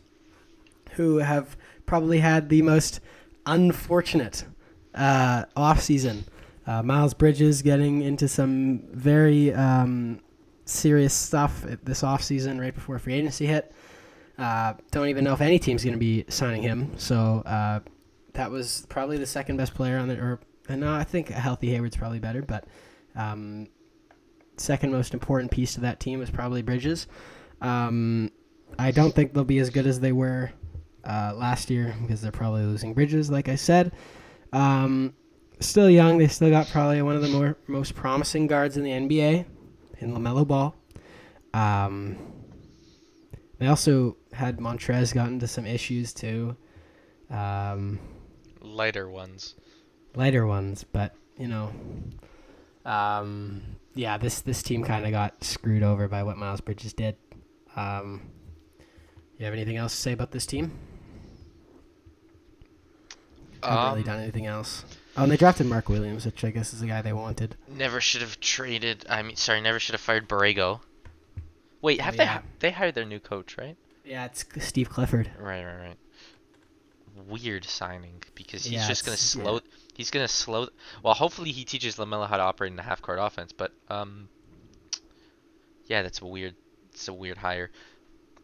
who have probably had the most unfortunate uh, off season. Uh, Miles Bridges getting into some very um, serious stuff this off season right before free agency hit. Uh, don't even know if any team's going to be signing him. So uh, that was probably the second best player on the or and no, I think a healthy Hayward's probably better, but um, second most important piece to that team is probably Bridges. Um, I don't think they'll be as good as they were uh, last year because they're probably losing Bridges, like I said. Um, still young. They still got probably one of the more most promising guards in the NBA in Lamelo Ball. Um, they also had Montrez got into some issues too. Um, Lighter ones. lighter ones, but you know, um, yeah, this this team kind of got screwed over by what Miles Bridges did. Um, you have anything else to say about this team? I haven't really Um, done anything else. Oh, and they drafted Mark Williams, which I guess is the guy they wanted. Never should have traded. I mean, sorry, never should have fired Borrego. Wait, have Oh, they yeah. ha- they hired their new coach, right? Yeah, it's Steve Clifford. Right, right, right. Weird signing because he's Yeah, just gonna it's- yeah. slow. He's gonna slow. Well, hopefully he teaches Lamelo how to operate in a half court offense. But um, yeah, that's a weird. It's a weird hire.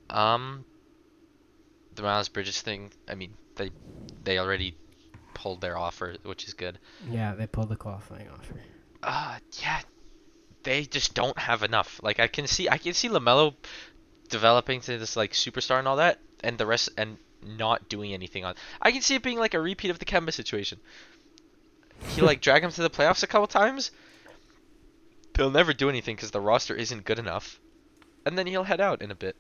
Um, the Miles Bridges thing. I mean, they they already pulled their offer, which is good. Yeah, they pulled the qualifying offer. Uh, yeah, they just don't have enough. Like I can see, I can see Lamelo developing to this like superstar and all that, and the rest and not doing anything on. I can see it being like a repeat of the Kemba situation. He like drag him to the playoffs a couple times. They'll never do anything because the roster isn't good enough, and then he'll head out in a bit.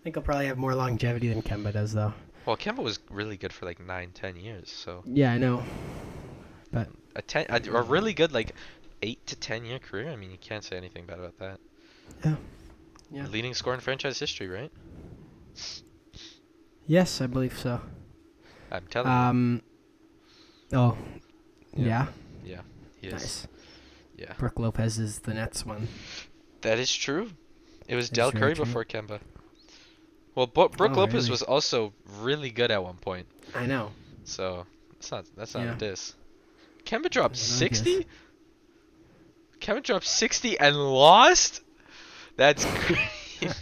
I think he'll probably have more longevity than Kemba does, though. Well, Kemba was really good for like nine, ten years, so Yeah, I know. But a ten, a, a really good like eight to ten year career. I mean, you can't say anything bad about that. yeah, yeah. Leading score in franchise history, right? Yes, I believe so. I'm telling you. Um. Oh, Yeah. yeah. Yeah. Nice. Yeah, Brook Lopez is the Nets one. that is true. It was That's Del Curry true. before Kemba. Well, Bo- Brook Oh, Lopez really? was also really good at one point, I know. so that's not that's not Yeah. a diss. Kemba dropped Yeah, not a diss. 60. Kemba dropped 60 and lost. That's crazy.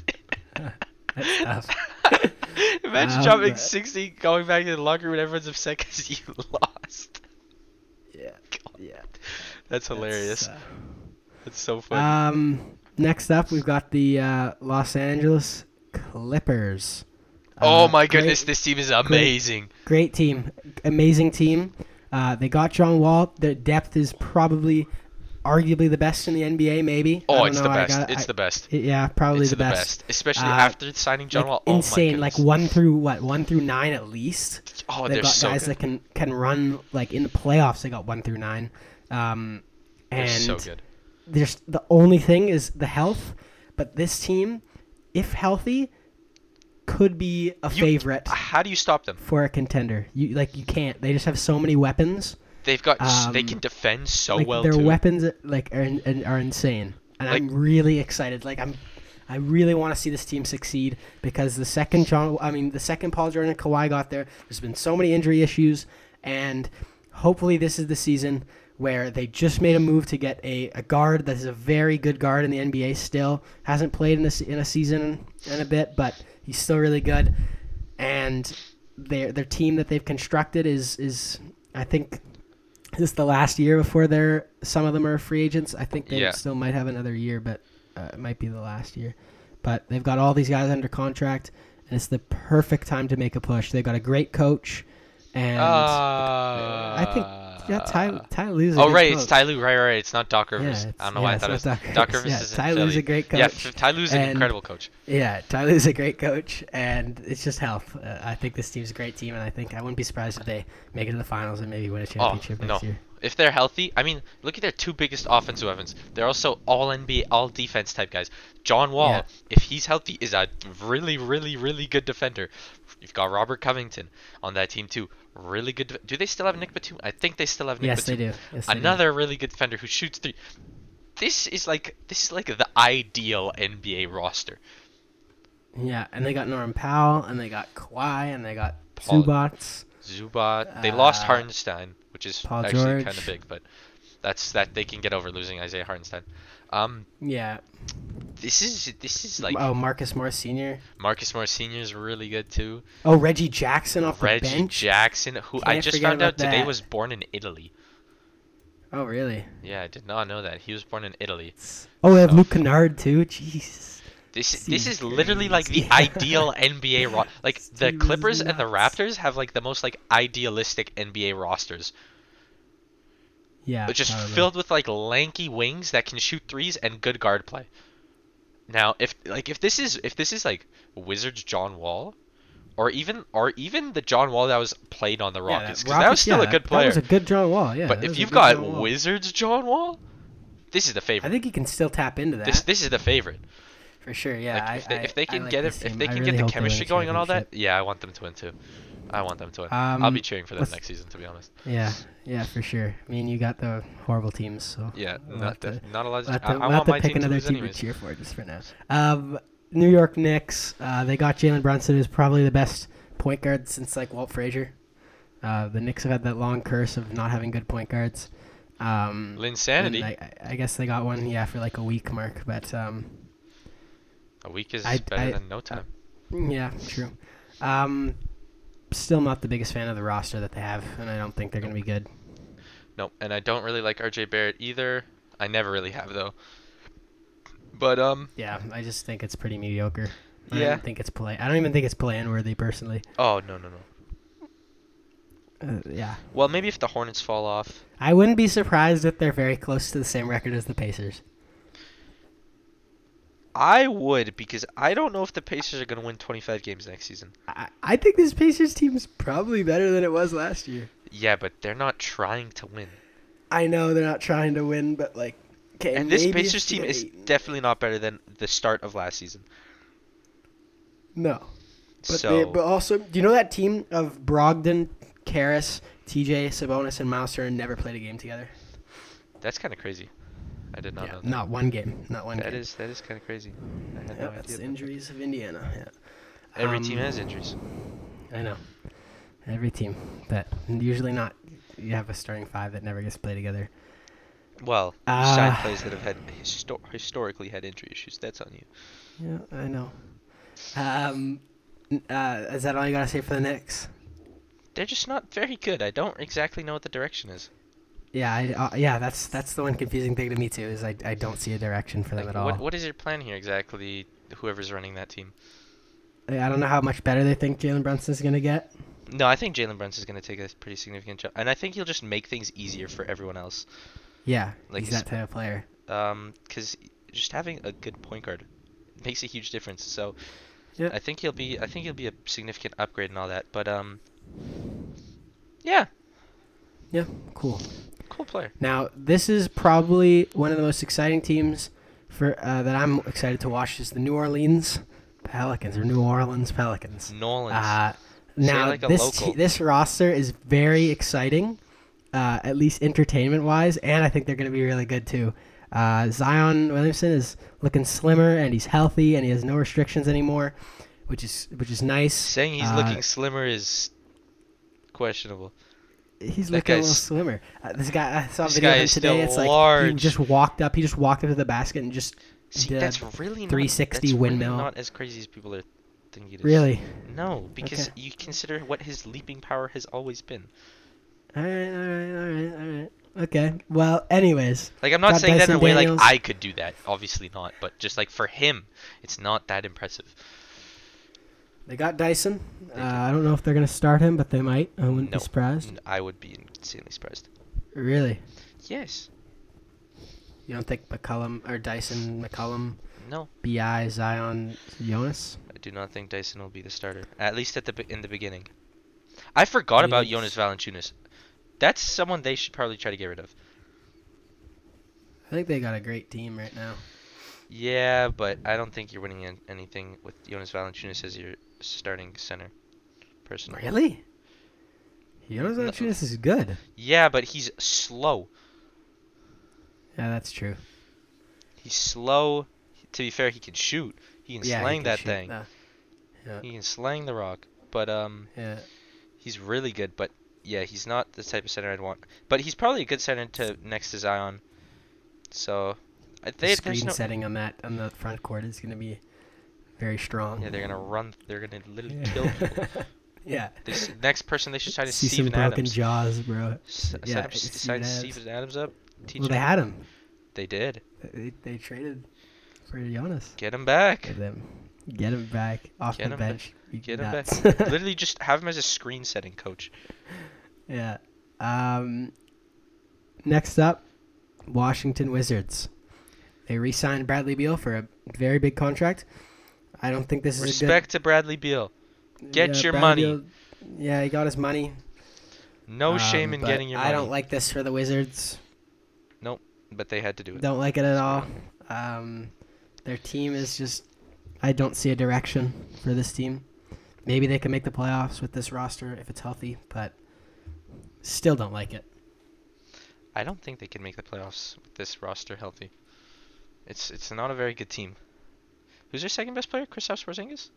That's. Imagine Um, dropping 60, going back to the locker room, and everyone's upset because you lost. Yeah. Yeah. That's hilarious. That's, That's so funny. uh, um. Next up, we've got the uh, Los Angeles Clippers. oh Uh, my great- goodness, this team is amazing. Great team, amazing team. Uh, they got John Wall. Their depth is probably, arguably the best in the NBA. Maybe. Oh, it's know, the best. got- it's I- the best. Yeah, probably it's the, best. especially Uh, after signing John Like, Wall. Oh insane, like one through what, one through nine at least. Oh, they're got so guys good. that can can run like in the playoffs. They got one through nine, um, They're and so good. there's the only thing is the health, but this team, if healthy, could be a You- favorite How do you stop them? for a contender. You like you can't. They just have so many weapons. They've got s they Um, can defend so like well their too. weapons like are in- are insane, and Like- I'm really excited. Like I'm, I really want to see this team succeed because the second John, I mean the second Paul George and Kawhi got there, there's been so many injury issues, and hopefully this is the season where they just made a move to get a, a guard that is a very good guard in the NBA. Still hasn't played in a, in a season in a bit, but he's still really good, and their their team that they've constructed is is I think this is the last year before they're some of them are free agents. I think they Yeah. still might have another year, but uh, it might be the last year. But they've got all these guys under contract, and it's the perfect time to make a push. They've got a great coach, and uh, I think yeah, Ty Ty Lue's a Oh right, it's. Ty Lue. Right, right, right. It's not Doc Rivers. Yeah, I don't know why I thought it was Doc Doc Rivers. Rivers. Yeah, is Ty Lue's Philly. a great coach, f- Ty Lue's an incredible coach. Yeah, Ty Lue's a great coach, and it's just health. Uh, I think this team's a great team, and I think I wouldn't be surprised if they make it to the finals and maybe win a championship Oh, next no. year. If they're healthy, I mean, look at their two biggest offensive weapons. They're also all NBA, all defense type guys. John Wall, Yeah. if he's healthy, is a really, really, really good defender. You've got Robert Covington on that team too. Really good. def- Do they still have Nick Batum? I think they still have Nick Yes, Batum. they do. Yes, they do. Another really good defender who shoots three. This is like this is like the ideal NBA roster. Yeah, and they got Norman Powell, and they got Kawhi, and they got Paul- Zubac. Zubac. They lost Uh, Hartenstein, which is Paul actually kind of big, but that's that they can get over losing Isaiah Hartenstein. Um, Yeah. this is this is like oh, Marcus Morris Sr. Marcus Morris Senior is really good too. Oh, Reggie Jackson off the Reggie bench. Jackson, who I Can't just found out about today that. was born in Italy. oh, really? Yeah, I did not know that. He was born in Italy. Oh, we have So- Luke Kennard too. Jesus. This this is literally like the ideal NBA ro- like the Clippers and the. Raptors have like the most like idealistic NBA rosters. Yeah. Just probably. filled with like lanky wings that can shoot threes and good guard play. Now, if like if this is if this is like Wizards John Wall, or even or even the John Wall that was played on the Rockets, that because that was still yeah, a good That player. was a good John Wall. Yeah. but that if you've got John Wizards John Wall, this is the favorite. I think he can still tap into that This this is the favorite. For sure. Yeah. like if they, I- if they can like get it, if they can really get the hope they win a chemistry going and all that, yeah, I want them to win too. I want them to win. I'll be Um, cheering for them next season, to be honest. Yeah. Yeah, for sure. I mean, you got the horrible teams, so. Yeah, we'll not to- not a lot. We'll Of, I, to, I we'll want have to my pick team another lose team anyways. to cheer for just for now. Um, New York Knicks. Uh, they got Jalen Brunson, who's probably the best point guard since like Walt Frazier. Uh, the Knicks have had that long curse of not having good point guards. Um, Linsanity. I, I- I guess they got one, yeah, for like a week mark, but um, A week is I- better I- than no time. yeah, true. Um, still not the biggest fan of the roster that they have, and I don't think they're going to be good. Nope, and I don't really like RJ Barrett either. I never really have though. But um, Yeah, I just think it's pretty mediocre. I Yeah. don't think it's play. I don't even think it's playing worthy personally. oh no no no. Uh, yeah, Well, maybe if the Hornets fall off. I wouldn't be surprised if they're very close to the same record as the Pacers. I would because I don't know if the Pacers are going to win 25 games next season. I, I think this Pacers team is probably better than it was last year. Yeah, but they're not trying to win. I know they're not trying to win, but like, okay, And this Pacers team is definitely not better than the start of last season. no. But so they, but also, do you know that team of Brogdon, Caris, TJ, Sabonis, and Mouser never played a game together? that's kind of crazy. I did not yeah, know that. not one game, not one That game. is that is kind of crazy. I had Yeah, no that's idea. injuries of Indiana. Yeah. Every team Um, has injuries. I know. Every team, but usually not. You have a starting five that never gets to play together. Well, Uh, sign players that have had histo- historically had injury issues. That's on you. Yeah, I know. Um, uh, is that all you gotta say for the Knicks? They're just not very good. I don't exactly know what the direction is. Yeah, I, uh, yeah, that's that's the one confusing thing to me too. Is I, I don't see a direction for them Like, at all. what what is your plan here exactly? Whoever's running that team. I don't know how much better they think Jalen Brunson's gonna get. No, I think Jalen Brunson is going to take a pretty significant jump, and I think he'll just make things easier for everyone else. Yeah, Like he's that type of player. Um, because just having a good point guard makes a huge difference. So Yeah. I think he'll be I think he'll be a significant upgrade and all that. But um, yeah, Yeah, cool. Cool player. Now, this is probably one of the most exciting teams for uh, that I'm excited to watch is the New Orleans Pelicans or New Orleans Pelicans. Nolan's. Uh, now like this this roster is very exciting, uh, at least entertainment wise, and I think they're going to be really good too. Uh, Zion Williamson is looking slimmer and he's healthy and he has no restrictions anymore, which is which is nice. Saying he's Uh, looking slimmer is questionable. He's like a little swimmer. Uh, this guy, I saw a video of him today. It's like he just walked up. He just walked up to the basket and just See, did that's really not, 360 that's really windmill. not as crazy as people are thinking it is. really. No, because Okay. you consider what his leaping power has always been. All right, all right, all right, all right. Okay. Well, anyways, Like I'm not saying that in a way Daniels. like I could do that. Obviously not. But just like for him, it's not that impressive. They got Dyson. They Uh. I don't know if they're gonna start him, but they might. I wouldn't No. be surprised. I would be insanely surprised. Really? Yes. You don't think McCollum or Dyson, McCollum, No. Bi, Zion, Jonas? I do not think Dyson will be the starter. At least at the in the beginning. I forgot about Jonas Valanciunas. That's someone they should probably try to get rid of. I think they got a great team right now. Yeah, but I don't think you're winning an- anything with Jonas Valanciunas as your starting center. Personally. Really? Jonas No. Valanciunas is good. Yeah, but he's slow. Yeah, that's true. He's slow. To be fair, he can shoot. He can yeah, he can that shoot, thing. yeah, He can slang the rock. But um, yeah. he's really good. But yeah, he's not the type of center I'd want. But he's probably a good center to next to Zion. So, I think The screen no. setting on that on the front court is gonna be very strong. Yeah, they're gonna run. They're gonna literally Yeah. kill people. yeah. This next person they should try to See some broken Adams. jaws, bro. S- Yeah, sign Steven Adams. Steven Adams up. Teach Well, they him. had him. They did. They, they traded for Jonas. Get him back. Get him, get him back off Get the ba- bench. You Get him back. Literally, just have him as a screen setting coach. yeah. Um. Next up, Washington Wizards. They re-signed Bradley Beal for a very big contract. I don't think this is a Respect to Bradley Beal. good. Get your Bradley money. Beal- yeah, he got his money. No shame Um, in getting your money. I don't like this for the Wizards. Nope, but they had to do it. Don't like it at all. Um, their team is just. I don't see a direction for this team. Maybe they can make the playoffs with this roster if it's healthy, but still don't like it. I don't think they can make the playoffs with this roster healthy. It's it's not a very good team. Who's their second best player? Kristaps Porzingis?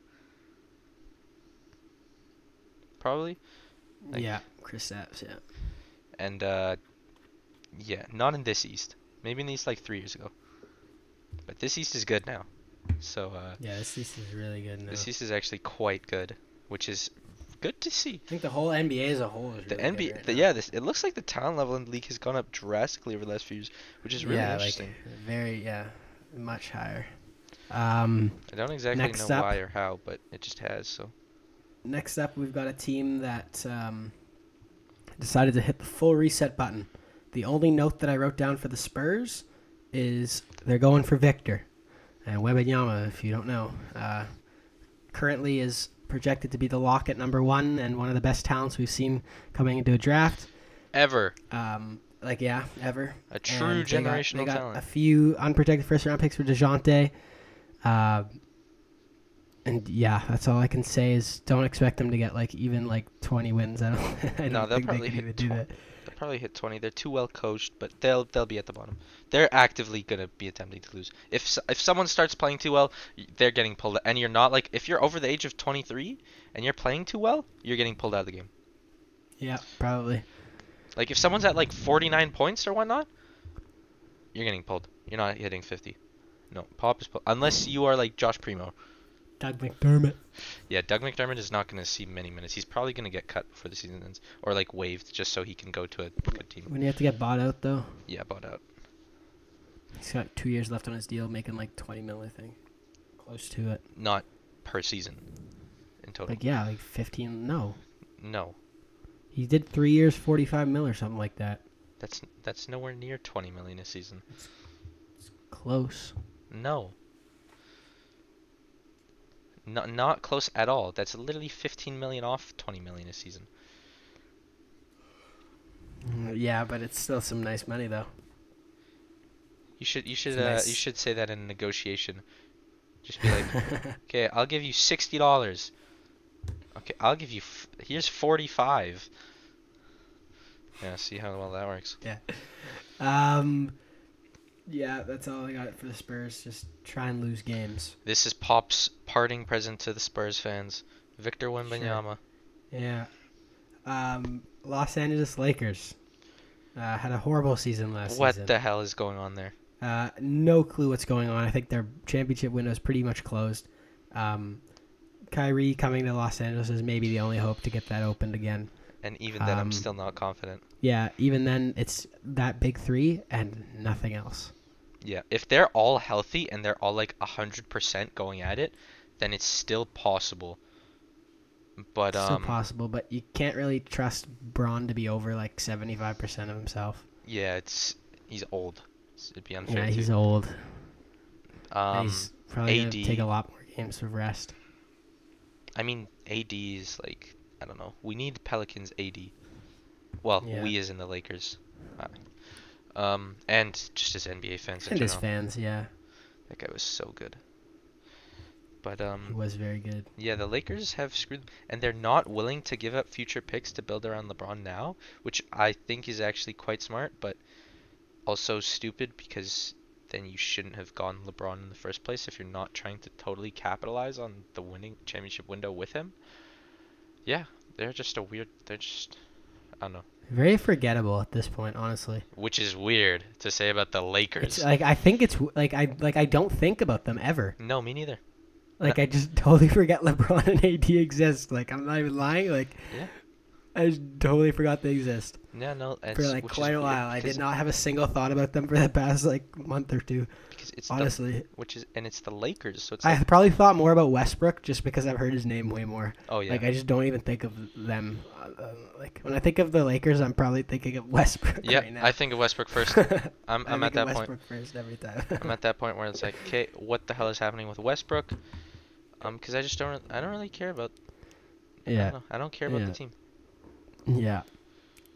Probably. Like- yeah, Kristaps. Yeah. And uh yeah, not in this East. Maybe in the East like 3 years ago. But this East is good now. So uh Yeah, this East is really good now. this East is actually quite good, which is good to see. I think the whole NBA as a whole is The really NBA, good right the, yeah, this it looks like the talent level in the league has gone up drastically over the last few years, which is really yeah, interesting. like very yeah, much higher. Um, I don't exactly know up- why or how, but it just has. So next up, we've got a team that um, decided to hit the full reset button. The only note that I wrote down for the Spurs is they're going for Victor. And Wembanyama, if you don't know, uh, currently is projected to be the lock at number one and one of the best talents we've seen coming into a draft. ever Um, like yeah, ever. a true And they got- generational they got talent. A few unprotected first round picks for Dejounte. Uh, and yeah, that's all I can say is don't expect them to get like even like 20 wins. I don't. I No, don't they'll probably they hit even do tw- that. They'll probably hit 20. They're too well coached, but they'll they'll be at the bottom. They're actively gonna be attempting to lose. If if someone starts playing too well, they're getting pulled. And you're not like if you're over the age of 23 and you're playing too well, you're getting pulled out of the game. Yeah, probably. Like if someone's at like 49 points or whatnot, you're getting pulled. You're not hitting 50. No, pop is unless you are like Josh Primo. Doug McDermott. Yeah, Doug McDermott is not going to see many minutes. He's probably going to get cut before the season ends, or like waived just so he can go to a good team. When you have to get bought out though, Yeah, bought out. he's got two years left on his deal, making like 20 mil, I think. Close to it. Not per season in total. Like yeah, like 15. No, no, he did three years, 45 mil or something like that. that's that's nowhere near 20 million a season. It's close. No. Not not close at all. That's literally 15 million off 20 million a season. Mm, Yeah, but it's still some nice money though. You should you should uh, nice. you should say that in a negotiation. Just be like, okay, I'll give you sixty dollars. Okay, I'll give you. F- here's forty-five. Yeah, see how well that works. yeah. Um. Yeah, that's all I got for the Spurs. Just try and lose games. This is Pop's parting present to the Spurs fans. Victor Wembanyama. Yeah. Um. Los Angeles Lakers. Uh, had a horrible season last What season. the hell is going on there? Uh, no clue what's going on. I think their championship window is pretty much closed. Um, Kyrie coming to Los Angeles is maybe the only hope to get that opened again. And even then, I'm Um, still not confident. Yeah, even then, it's that big three and nothing else. Yeah, if they're all healthy and they're all like hundred percent going at it, then it's still possible. But Still um, possible, but you can't really trust Bron to be over like seventy-five percent of himself. yeah, it's he's old. It'd be unfair. Yeah, he's old. and Um, he's probably AD. gonna take a lot more games of rest. I mean, AD is like I don't know. We need Pelicans AD. Well, Yeah. we as in the Lakers. Uh, Um, and just as NBA fans And his fans, yeah, that guy was so good. But he um, was very good. yeah, the Lakers have screwed, and they're not willing to give up future picks to build around LeBron now, which I think is actually quite smart, but also stupid because then you shouldn't have gone LeBron in the first place if you're not trying to totally capitalize on the winning championship window with him. Yeah, they're just a weird. They're just. I don't know. Very forgettable at this point, honestly. Which is weird to say about the Lakers. It's like I think it's like I like I don't think about them ever. no, me neither. Like I just totally forget LeBron and AD exist. Like I'm not even lying. Like Yeah. I just totally forgot they exist Yeah, no. It's, for like quite a while. I did not have a single thought about them for the past like month or two. Because it's the, Honestly, which is and it's the Lakers, so it's I like, probably thought more about Westbrook just because I've heard his name way more. oh yeah. Like I just don't even think of them. Uh, uh, like when I think of the Lakers, I'm probably thinking of Westbrook yeah, right now. I think of Westbrook first. I'm I I'm at think of that point. First every time. I'm at that point where it's like, okay, what the hell is happening with Westbrook? Um, because I just don't, I don't really care about. I yeah, don't, know, I don't care about Yeah. the team. Yeah.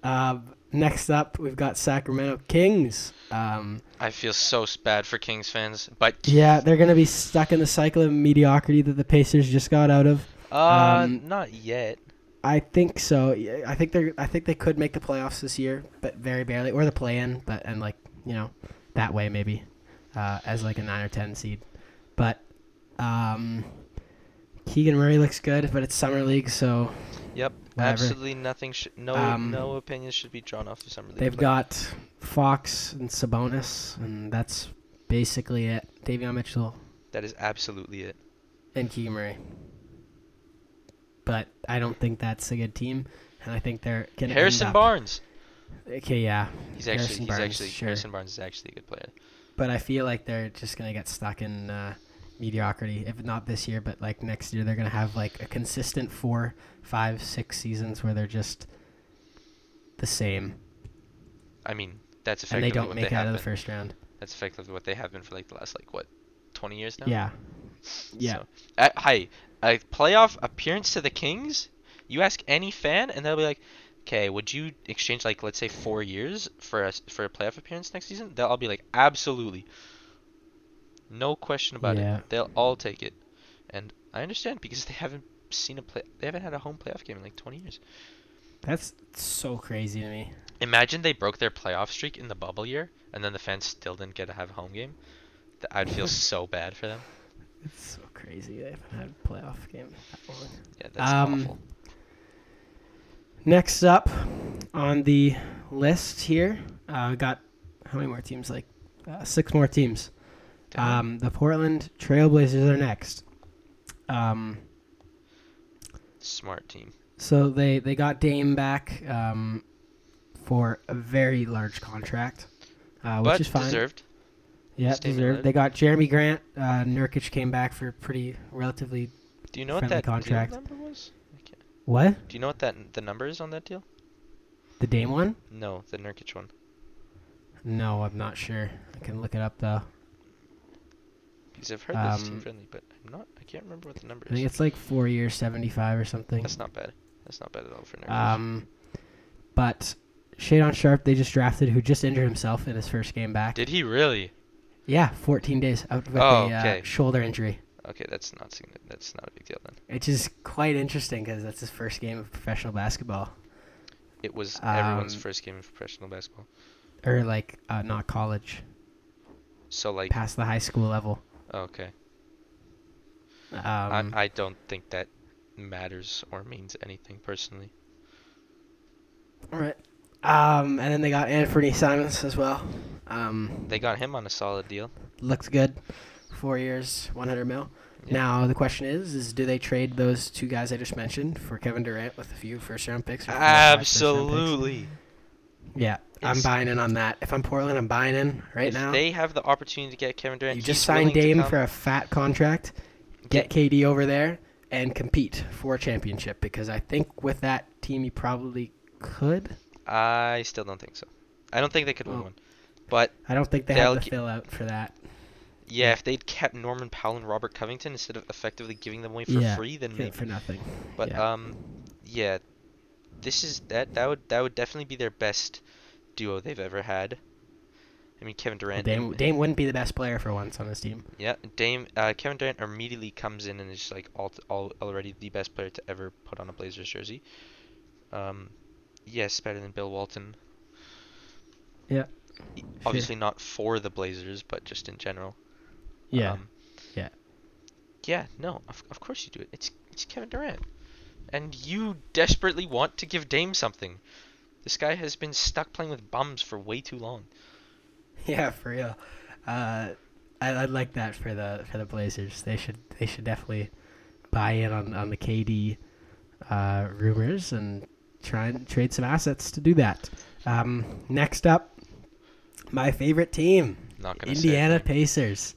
Um, next up, we've got Sacramento Kings. Um, I feel so bad for Kings fans, but yeah, they're gonna be stuck in the cycle of mediocrity that the Pacers just got out of. uh, um, not yet. I think so. I think they're. I think they could make the playoffs this year, but very barely, or the play-in, but and like you know, that way maybe, uh, as like a nine or ten seed. But um, Keegan Murray looks good, but it's summer league, so Yep, whatever. absolutely nothing. Sh- no, Um, no opinions should be drawn off of summer league. they've play. got Fox and Sabonis, and that's basically it. Davion Mitchell That is absolutely it. and Keegan Murray. But I don't think that's a good team, and I think they're gonna Harrison Barnes. Okay, yeah, He's actually, Harrison he's Barnes, actually, sure. Harrison Barnes is actually a good player. but I feel like they're just gonna get stuck in uh, mediocrity. If not this year, but like next year, they're gonna have like a consistent four, five, six seasons where they're just the same, I mean, that's and effectively they don't what make they it out of the first round. That's effectively what they have been for like the last like what, 20 years now. Yeah, yeah. So, uh, hi, a playoff appearance to the Kings. You ask any fan, and they'll be like, "Okay, would you exchange like let's say four years for a for a playoff appearance next season?" They'll all be like, "Absolutely, no question about Yeah. it. They'll all take it." And I understand because they haven't seen a play, they haven't had a home playoff game in like 20 years. That's so crazy to me. Imagine they broke their playoff streak in the bubble year, and then the fans still didn't get to have a home game. I'd feel so bad for them. It's so crazy. They haven't had a playoff game. Yeah, that's Um, awful. Next up on the list here, uh, got how many more teams? Like uh, six more teams. Damn. Um, the Portland Trailblazers are next. Um, Smart team. so they, they got Dame back um, for a very large contract, uh, which but is fine. deserved. Yeah, Staying deserved. They got Jerami Grant. Uh, Nurkic came back for pretty relatively. Do you know what that deal contract. number was? What? Do you know what that the number is on that deal? The Dame one? No, the Nurkic one. No, I'm not sure. I can look it up though. Because I've heard this Um, team friendly, but I'm not. I can't remember what the number is. I think it's like four years, seventy-five or something. That's not bad. That's not bad at all for Nurkic. Um, but Shaedon Sharpe, they just drafted, who just injured himself in his first game back. Did he really? yeah, 14 days out with Oh, a okay. uh, shoulder injury. Okay, that's not. That's not a big deal then. Which is quite interesting because that's his first game of professional basketball. It was everyone's Um, first game of professional basketball. Or, like, uh, not college, So like, past the high school level. Okay, Um, I I don't think that matters or means anything personally. all right. Um, and then they got Anfernee Simons as well. Um, They got him on a solid deal. looks good. Four years, 100 mil. Yeah. Now the question is: Is do they trade those two guys I just mentioned for Kevin Durant with a few first round picks? Absolutely. five first-round picks? Yeah, I'm buying in on that. If I'm Portland, I'm buying in right if now. they have the opportunity to get Kevin Durant, you just signed Dame for a fat contract. Get KD over there and compete for a championship because I think with that team you probably could. I still don't think so. I don't think they could win one. But I don't think they have the fill out for that. yeah, if they'd kept Norman Powell and Robert Covington instead of effectively giving them away for Yeah, free, then maybe. for nothing. But yeah. um, yeah, this is that that would that would definitely be their best duo they've ever had. I mean, Kevin Durant. Dame, and- Dame wouldn't be the best player for once on this team. Yeah, Dame. Uh, Kevin Durant immediately comes in and is just like all, all already the best player to ever put on a Blazers jersey. Um, yes, better than Bill Walton. Yeah. Obviously not for the Blazers, but just in general. Yeah. Um, Yeah. Yeah. No. Of, of course you do it. It's it's Kevin Durant, and you desperately want to give Dame something. This guy has been stuck playing with bums for way too long. Yeah, for real. Uh, I, I'd like that for the for the Blazers. They should they should definitely buy in on, on the KD uh, rumors and try and trade some assets to do that. Um, next up, my favorite team, Indiana. Pacers.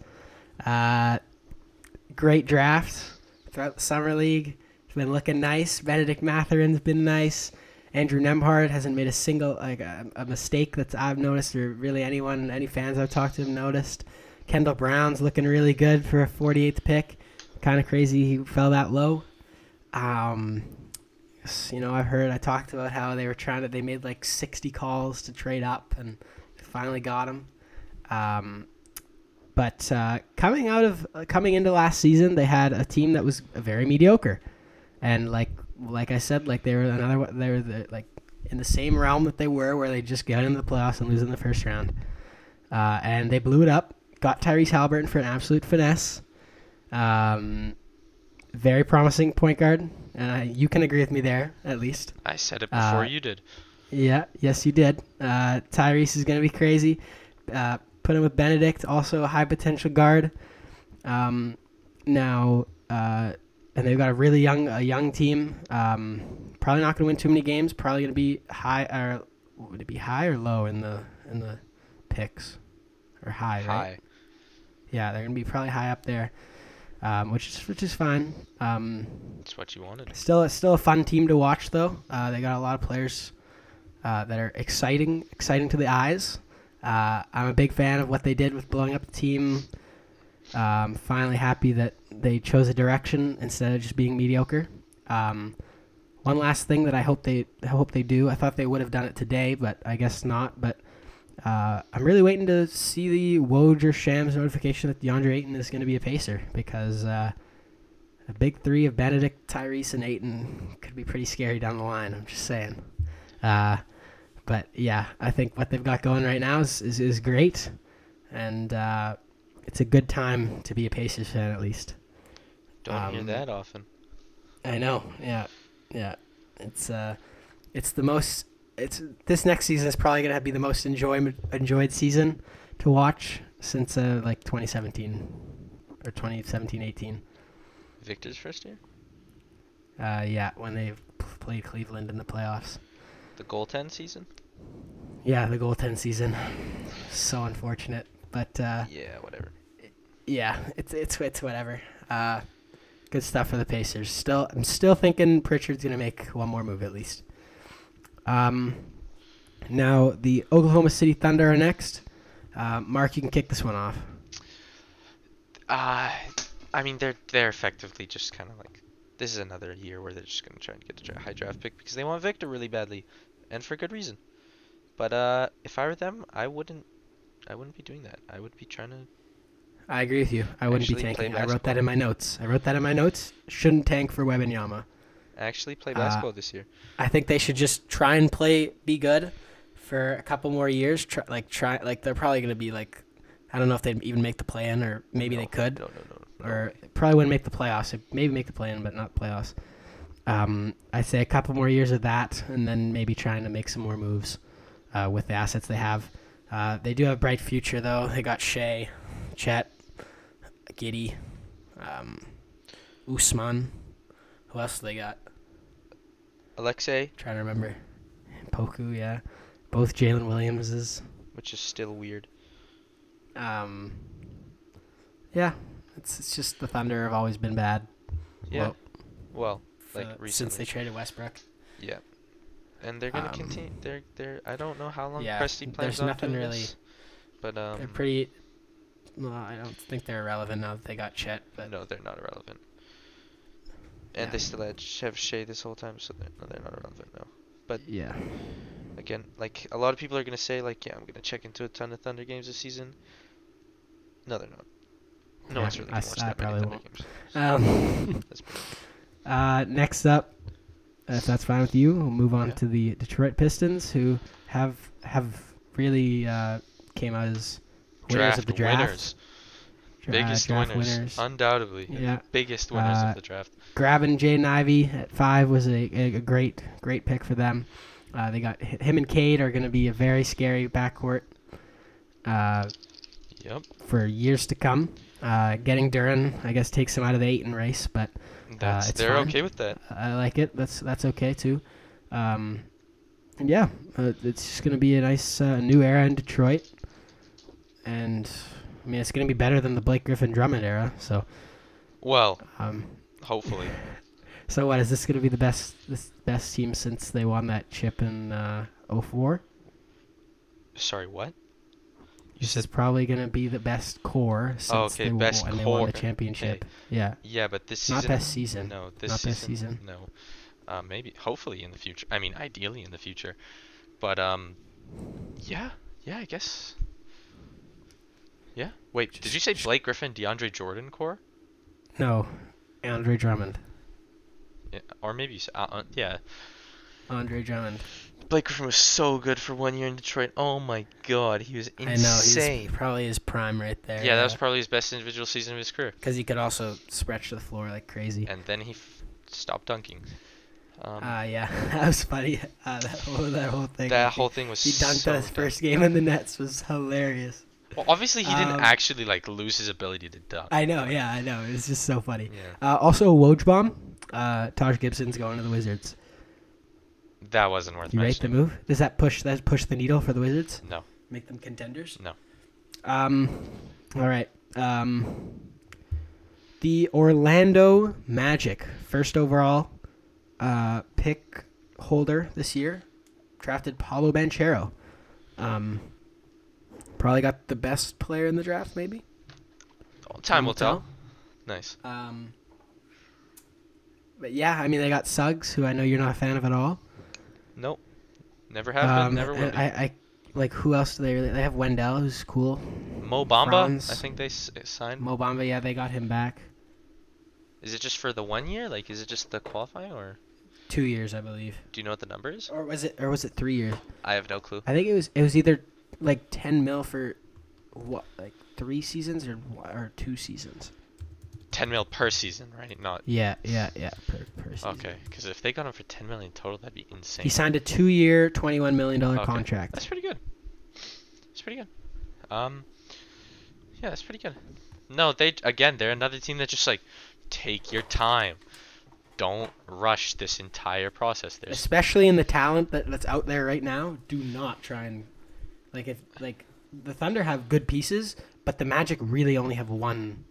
Uh, great draft throughout the summer league. Been looking nice. Bennedict Mathurin's been nice. Andrew Nembhard hasn't made a single like a, a mistake that I've noticed, or really anyone, any fans I've talked to have noticed. Kendall Brown's looking really good for a 48th pick. Kind of crazy he fell that low. Um, you know, I've heard I talked about how they were trying to. They made like 60 calls to trade up, and finally got him. Um, but uh, coming out of uh, coming into last season, they had a team that was very mediocre, and like like I said, like they were another they were the, like in the same realm that they were, where they just got into the playoffs and lose in the first round, uh, and they blew it up. Got Tyrese Halliburton for an absolute finesse. Um, very promising point guard, and I, you can agree with me there at least. I said it before Uh, you did. Yeah, yes, you did. Uh, Tyrese is going to be crazy. Uh, put him with Bennedict, also a high potential guard. Um, now, uh, and they've got a really young, a young team. Um, probably not going to win too many games. Probably going to be high, or would it be high or low in the in the picks, or high, right? Yeah, they're going to be probably high up there, um, which is which is fine. Um, It's what you wanted. Still, it's still a fun team to watch, though. Uh, they got a lot of players uh, that are exciting, exciting to the eyes. Uh, I'm a big fan of what they did with blowing up the team. Um, finally, happy that they chose a direction instead of just being mediocre. Um, one last thing that I hope they I hope they do. I thought they would have done it today, but I guess not. But uh, I'm really waiting to see the Woj or Shams notification that DeAndre Ayton is going to be a Pacer because. Uh, a big three of Bennedict, Tyrese, and Ayton could be pretty scary down the line. I'm just saying. Uh, but yeah, I think what they've got going right now is is, is great, and uh, it's a good time to be a Pacers fan at least. Don't hear Um, that often. I know. Yeah, yeah. It's uh, it's the most. It's this next season is probably gonna be the most enjoyment enjoyed season to watch since uh, like 2017 or 2017 18. Victor's first year. Uh, yeah, when they played Cleveland in the playoffs. The goaltend season. Yeah, the goaltend season. So unfortunate, but uh, Yeah, whatever. yeah, it's it's it's whatever. Uh, good stuff for the Pacers. Still, I'm still thinking Pritchard's gonna make one more move at least. Um, now the Oklahoma City Thunder are next. Uh, Mark, you can kick this one off. Uh, I mean, they're they're effectively just kind of like this is another year where they're just gonna try and get a high draft pick because they want Victor really badly, and for good reason. But uh, if I were them, I wouldn't. I wouldn't be doing that. I would be trying to. I agree with you. I wouldn't be tanking. I wrote that in my notes. I wrote that in my notes. Shouldn't tank for Web and Wembanyama. Actually, play Uh, basketball this year. I think they should just try and play, be good for a couple more years. Try, like try, like they're probably gonna be like, I don't know if they'd even make the play in, or maybe they could, No, no, no. no or probably wouldn't make the playoffs. Maybe make the play in, but not playoffs. Um, I say a couple more years of that, and then maybe trying to make some more moves uh, with the assets they have. Uh, they do have a bright future though. They got Shai, Chet, Giddey, um, Ousmane. Who else they got? Aleksej, Trying to remember. Poku, yeah. Both Jalen Williamses. which is still weird. Um, yeah, it's it's just the Thunder have always been bad. Yeah. Well, Well, uh, like since they traded Westbrook. Yeah. And they're gonna Um, continue. They're they're. I don't know how long yeah, Presti plans there's on nothing doing really- this, But um. they're pretty. Well, I don't think they're irrelevant now that they got Chet. But no, they're not irrelevant. And Yeah. they still had have Shai this whole time, so they're no, they're not irrelevant now. But yeah, Again, like a lot of people are gonna say, like, yeah, I'm gonna check into a ton of Thunder games this season. No, they're not. No Yeah, one's really I gonna s- watch I that many Thunder won't. games. um, uh, next up, if that's fine with you, we'll move on Yeah. to the Detroit Pistons, who have have really uh, came out as winners draft of the draft. winners, Dra- biggest draft winners, undoubtedly, Yeah. biggest winners Uh, of the draft. grabbing Jaden Ivey at five was a, a, a great great pick for them. Uh, they got him and Cade are going to be a very scary backcourt uh, Yep, for years to come. Uh, getting Duren, I guess, takes him out of the eight in race, but that's Uh, it's they're fine. okay with that. I like it. That's that's okay too. Um, and yeah, uh, it's just going to be a nice uh, new era in Detroit, and I mean it's going to be better than the Blake Griffin Drummond era. So, Well, um, hopefully. So what is this going to be the best this best team since they won that chip in uh, 04? Sorry, what? This is probably going to be the best core since Oh, okay, they, best when they won the championship. Yeah, Yeah, but this Not season. best season. No, this Not season. best season. No, uh, maybe, hopefully in the future. I mean, ideally in the future, but um, yeah, yeah, I guess. Yeah. Wait, did you say Blake Griffin, DeAndre Jordan core? no, Andre Drummond. Yeah, or maybe you s- uh, uh, yeah. Andre Drummond. Blake Griffin was so good for one year in Detroit. Oh my God, he was insane. I know insane. he's probably his prime right there. yeah, that was probably his best individual season of his career. because he could also stretch the floor like crazy. And then he f- stopped dunking. Um, Ah, yeah, that was funny. Uh, that whole that whole thing. that whole thing was he dunked so on his dumb. first game in the Nets was hilarious. Well, obviously he didn't Um, actually like lose his ability to dunk. I know, yeah, I know. It was just so funny. Yeah. Uh, also, Woj bomb. Uh, Taj Gibson's going to the Wizards. That wasn't worth You rate the move? Does that push that push the needle for the Wizards? No. Make them contenders? No. Um. All right. Um. The Orlando Magic, first overall uh, pick holder this year, drafted Paolo Banchero. Um. Probably got the best player in the draft, maybe. Time will tell. Nice. Um, but yeah, I mean, they got Suggs, who I know you're not a fan of at all. Nope. Never have Um. Never will be. I, I like who else do they really? They have Wendell, who's cool. Mo Bamba. Franz. I think they s- signed. Mo Bamba, yeah, they got him back. Is it just for the one year? Like, is it just the qualifying, or Two years, I believe, do you know what the number is? or was it? Or was it three years? I have no clue. I think it was. It was either like ten mil for what, like three seasons or or two seasons. 10 mil per season, right? Not. Yeah, yeah, yeah. Per, per season. Okay, because if they got him for 10 million total, that'd be insane. He signed a two-year, twenty-one million dollar Okay. contract. That's pretty good. That's pretty good. Um, yeah, that's pretty good. No, they again, they're another team that just like take your time. Don't rush this entire process. There's especially in the talent that, that's out there right now, do not try and like if like the Thunder have good pieces, but the Magic really only have one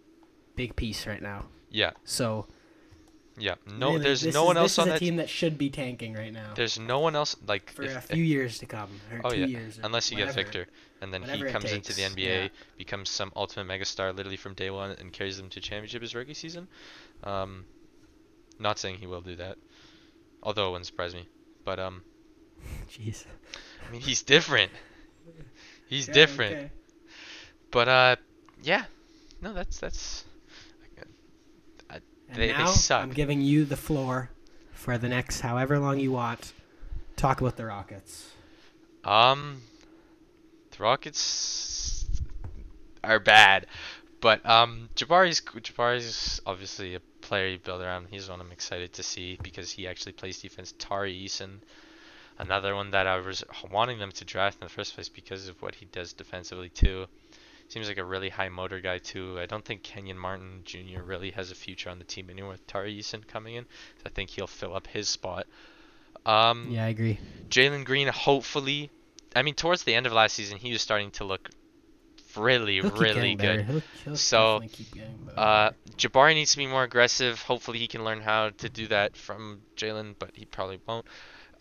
big piece right now. yeah, So yeah. No, really, there's no is, one else on that. team that should be tanking right now There's no one else like for if- a if- few years to come Oh yeah, years. unless you get. Victor, and then he Whatever comes into the NBA, yeah. becomes some ultimate megastar literally from day one, and carries them to championship his rookie season. Um, not saying he will do that, although it wouldn't surprise me. But um, Jeez. I mean, he's different. He's different. okay. But uh, yeah. No, that's that's. And They- they now suck. I'm giving you the floor for the next however long you want. Talk about the Rockets. Um, the Rockets are bad, but um, Jabari's Jabari's obviously a player you build around. He's one I'm excited to see because he actually plays defense. Tari Eason, another one that I was wanting them to draft in the first place because of what he does defensively too. Seems like a really high motor guy too. I don't think Kenyon Martin Jr. really has a future on the team anymore with Tari Eason coming in. So I think he'll fill up his spot. Um, Yeah, I agree. Jalen Green, hopefully, I mean, towards the end of last season, he was starting to look really, He'll really good. He'll, he'll So. Uh, Jabari needs to be more aggressive. Hopefully, he can learn how to do that from Jalen, but he probably won't.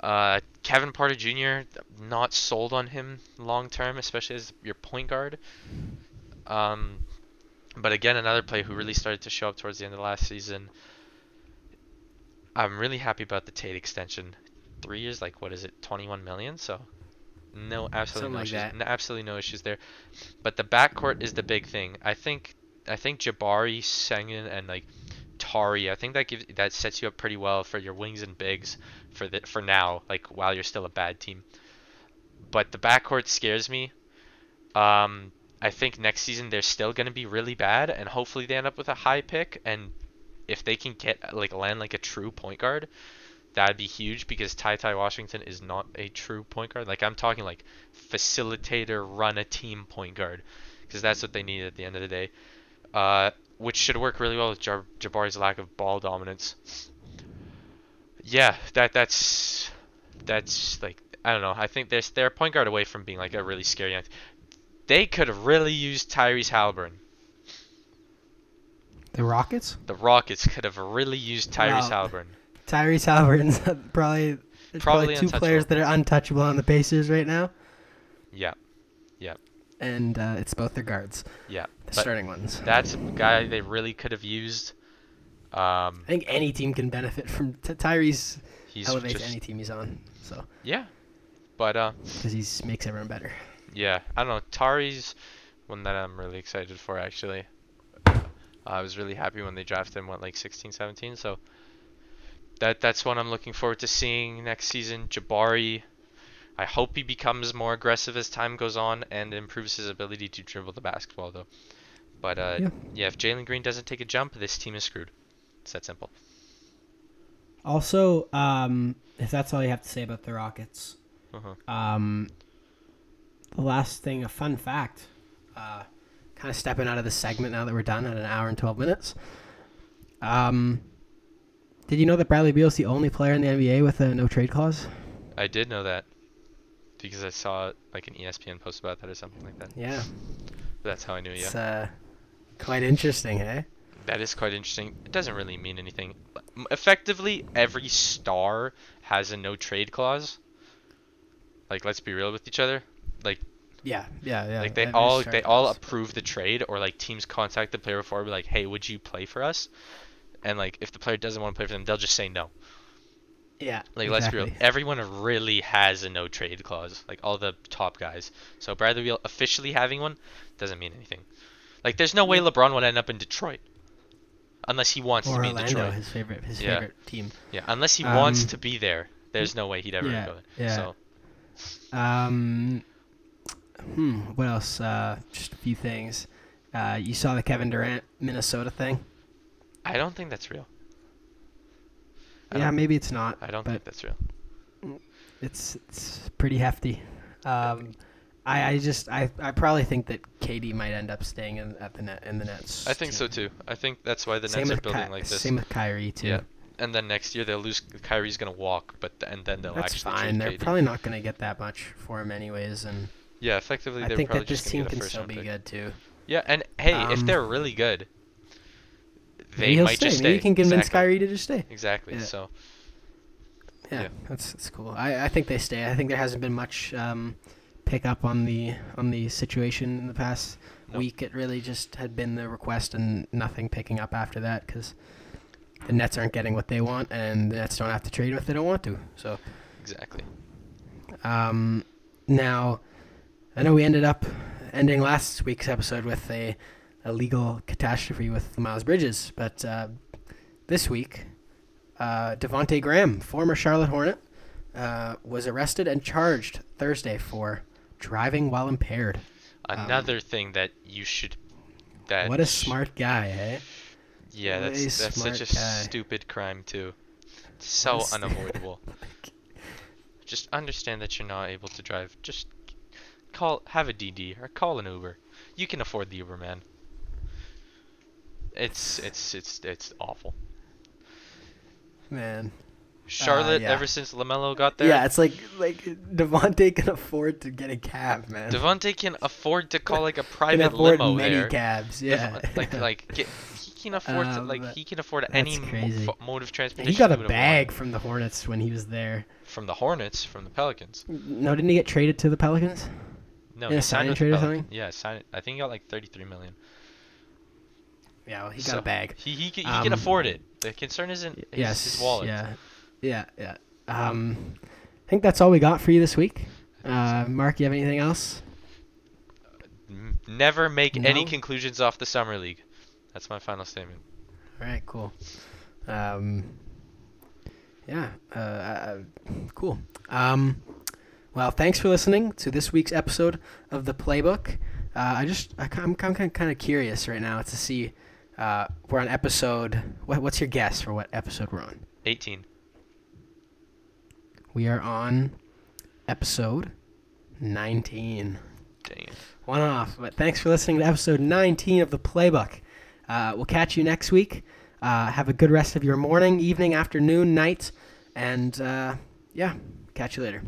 Uh, Kevin Porter Jr. Not sold on him long term, especially as your point guard. Um, but again, another player who really started to show up towards the end of last season. I'm really happy about the Tate extension. Three years, like what is it, 21 million? So, no, absolutely Something no like issues. No, absolutely no issues there. But the backcourt is the big thing. I think, I think Jabari, Sengun, and like Tari. I think that gives that sets you up pretty well for your wings and bigs for the for now. Like while you're still a bad team. But the backcourt scares me. Um, I think next season they're still going to be really bad, and hopefully they end up with a high pick. And if they can get like land like a true point guard, that'd be huge because Ty Ty Washington is not a true point guard. Like I'm talking like facilitator, run a team point guard, because that's what they need at the end of the day. Uh, which should work really well with Jar- Jabari's lack of ball dominance. Yeah, that that's that's like I don't know. I think they're they're a point guard away from being like a really scary. They could have really used Tyrese Halliburton. the Rockets? The Rockets could have really used Tyrese Wow. Halliburton. Tyrese Halliburton's probably Probably probably two players that are untouchable on the Pacers right now, Yeah, Yeah, and uh, it's both their guards, yeah. the starting ones. that's a guy they really could have used. Um, I think any team can benefit from t- Tyrese. he's elevates just any team he's on, so yeah, but uh, because he makes everyone better. Yeah, I don't know. Tari's one that I'm really excited for actually. I was really happy when they drafted him, what, like 16, 17? So that that's one I'm looking forward to seeing next season. Jabari, I hope he becomes more aggressive as time goes on and improves his ability to dribble the basketball, though. But uh, Yeah. yeah. if Jalen Green doesn't take a jump, this team is screwed. It's that simple. Also, um, if that's all you have to say about the Rockets, Uh-huh. um, the last thing, a fun fact, uh, kind of stepping out of the segment now that we're done at an hour and 12 minutes. Um, did you know that Bradley Beal's the only player in the NBA with a no trade clause? I did know that because I saw like an ESPN post about that or something like that. Yeah. That's how I knew. Yeah. It's uh, quite interesting, eh? That is quite interesting. It doesn't really mean anything. Effectively, every star has a no trade clause. Like, let's be real with each other. Like, Yeah, yeah, yeah. like they is all they all approve the trade, or like teams contact the player before, be like, hey, would you play for us? And like, if the player doesn't want to play for them, they'll just say no. Yeah. Like, let's be real. Everyone really has a no trade clause. Like all the top guys. So Bradley Beal officially having one doesn't mean anything. Like, there's no way LeBron would end up in Detroit. Unless he wants Or to be in Orlando, Detroit. his favorite, his Yeah. favorite team. Yeah, unless he wants Um, to be there, there's no way he'd ever yeah, go there. yeah. So Um, hmm. What else? Uh, just a few things. Uh, you saw the Kevin Durant Minnesota thing. I don't think that's real. I Yeah, maybe it's not. I don't think that's real. it's it's pretty hefty. Um, I, I just I, I probably think that KD might end up staying in at the net in the Nets. I think team. so too. I think that's why the same Nets are building Ky- like this. Same with Kyrie too. Yeah, and then next year they'll lose. Kyrie's gonna walk, but th- and then they'll That's actually fine. They're KD. probably not going to get that much for him anyways, and Yeah, effectively I think probably that this just team gonna can still be pick. good too. Yeah, and hey, if Um, they're really good, they he'll might stay. just Maybe stay. you can convince exactly. Kyrie to just stay. Exactly. Yeah. So Yeah, Yeah. that's that's cool. I, I think they stay. I think there hasn't been much um, pick up on the on the situation in the past No. week. It really just had been the request and nothing picking up after that because the Nets aren't getting what they want, and the Nets don't have to trade if they don't want to. So, exactly. um, now, I know we ended up ending last week's episode with a, a legal catastrophe with Miles Bridges, but uh, this week, uh, Devonte Graham, former Charlotte Hornet, uh, was arrested and charged Thursday for driving while impaired. Another thing that you should. That Um, What a smart guy, eh? Yeah, what that's that's such a guy. stupid crime too. It's So What a st- unavoidable. Just understand that you're not able to drive. Just call, have a DD or call an Uber. You can afford the Uber, man. It's it's it's it's awful. Man. Charlotte, yeah. ever since LaMelo got there, Yeah, it's like like Devonte can afford to get a cab, man. Devonte can afford to call like a can private afford limo many there. cabs. Yeah, like like get, he can afford to, Um, like he can afford any mo- crazy. mode of transportation. he got a bag from the Hornets when he was there. from the Hornets, from the Pelicans. No, didn't he get traded to the Pelicans? No, In he signed trade or something? Yeah, signed. I think he got like 33 million. Yeah, well, he got So, a bag. He he, can, he Um, can afford it. The concern isn't his, yes, his wallet. Yeah, yeah, yeah. Um, I think that's all we got for you this week. Uh, Mark, you have anything else? Never make any conclusions off the summer league. That's my final statement. All right, cool. Um, yeah, uh, uh, cool. Um, well, thanks for listening to this week's episode of the Playbook. Uh, I just, I, am I'm kind of curious right now to see. Uh, we're on episode. What, what's your guess for what episode we're on? 18. We are on episode 19. Dang it. One off. But thanks for listening to episode 19 of the Playbook. Uh, we'll catch you next week. Uh, have a good rest of your morning, evening, afternoon, night, and uh, yeah, catch you later.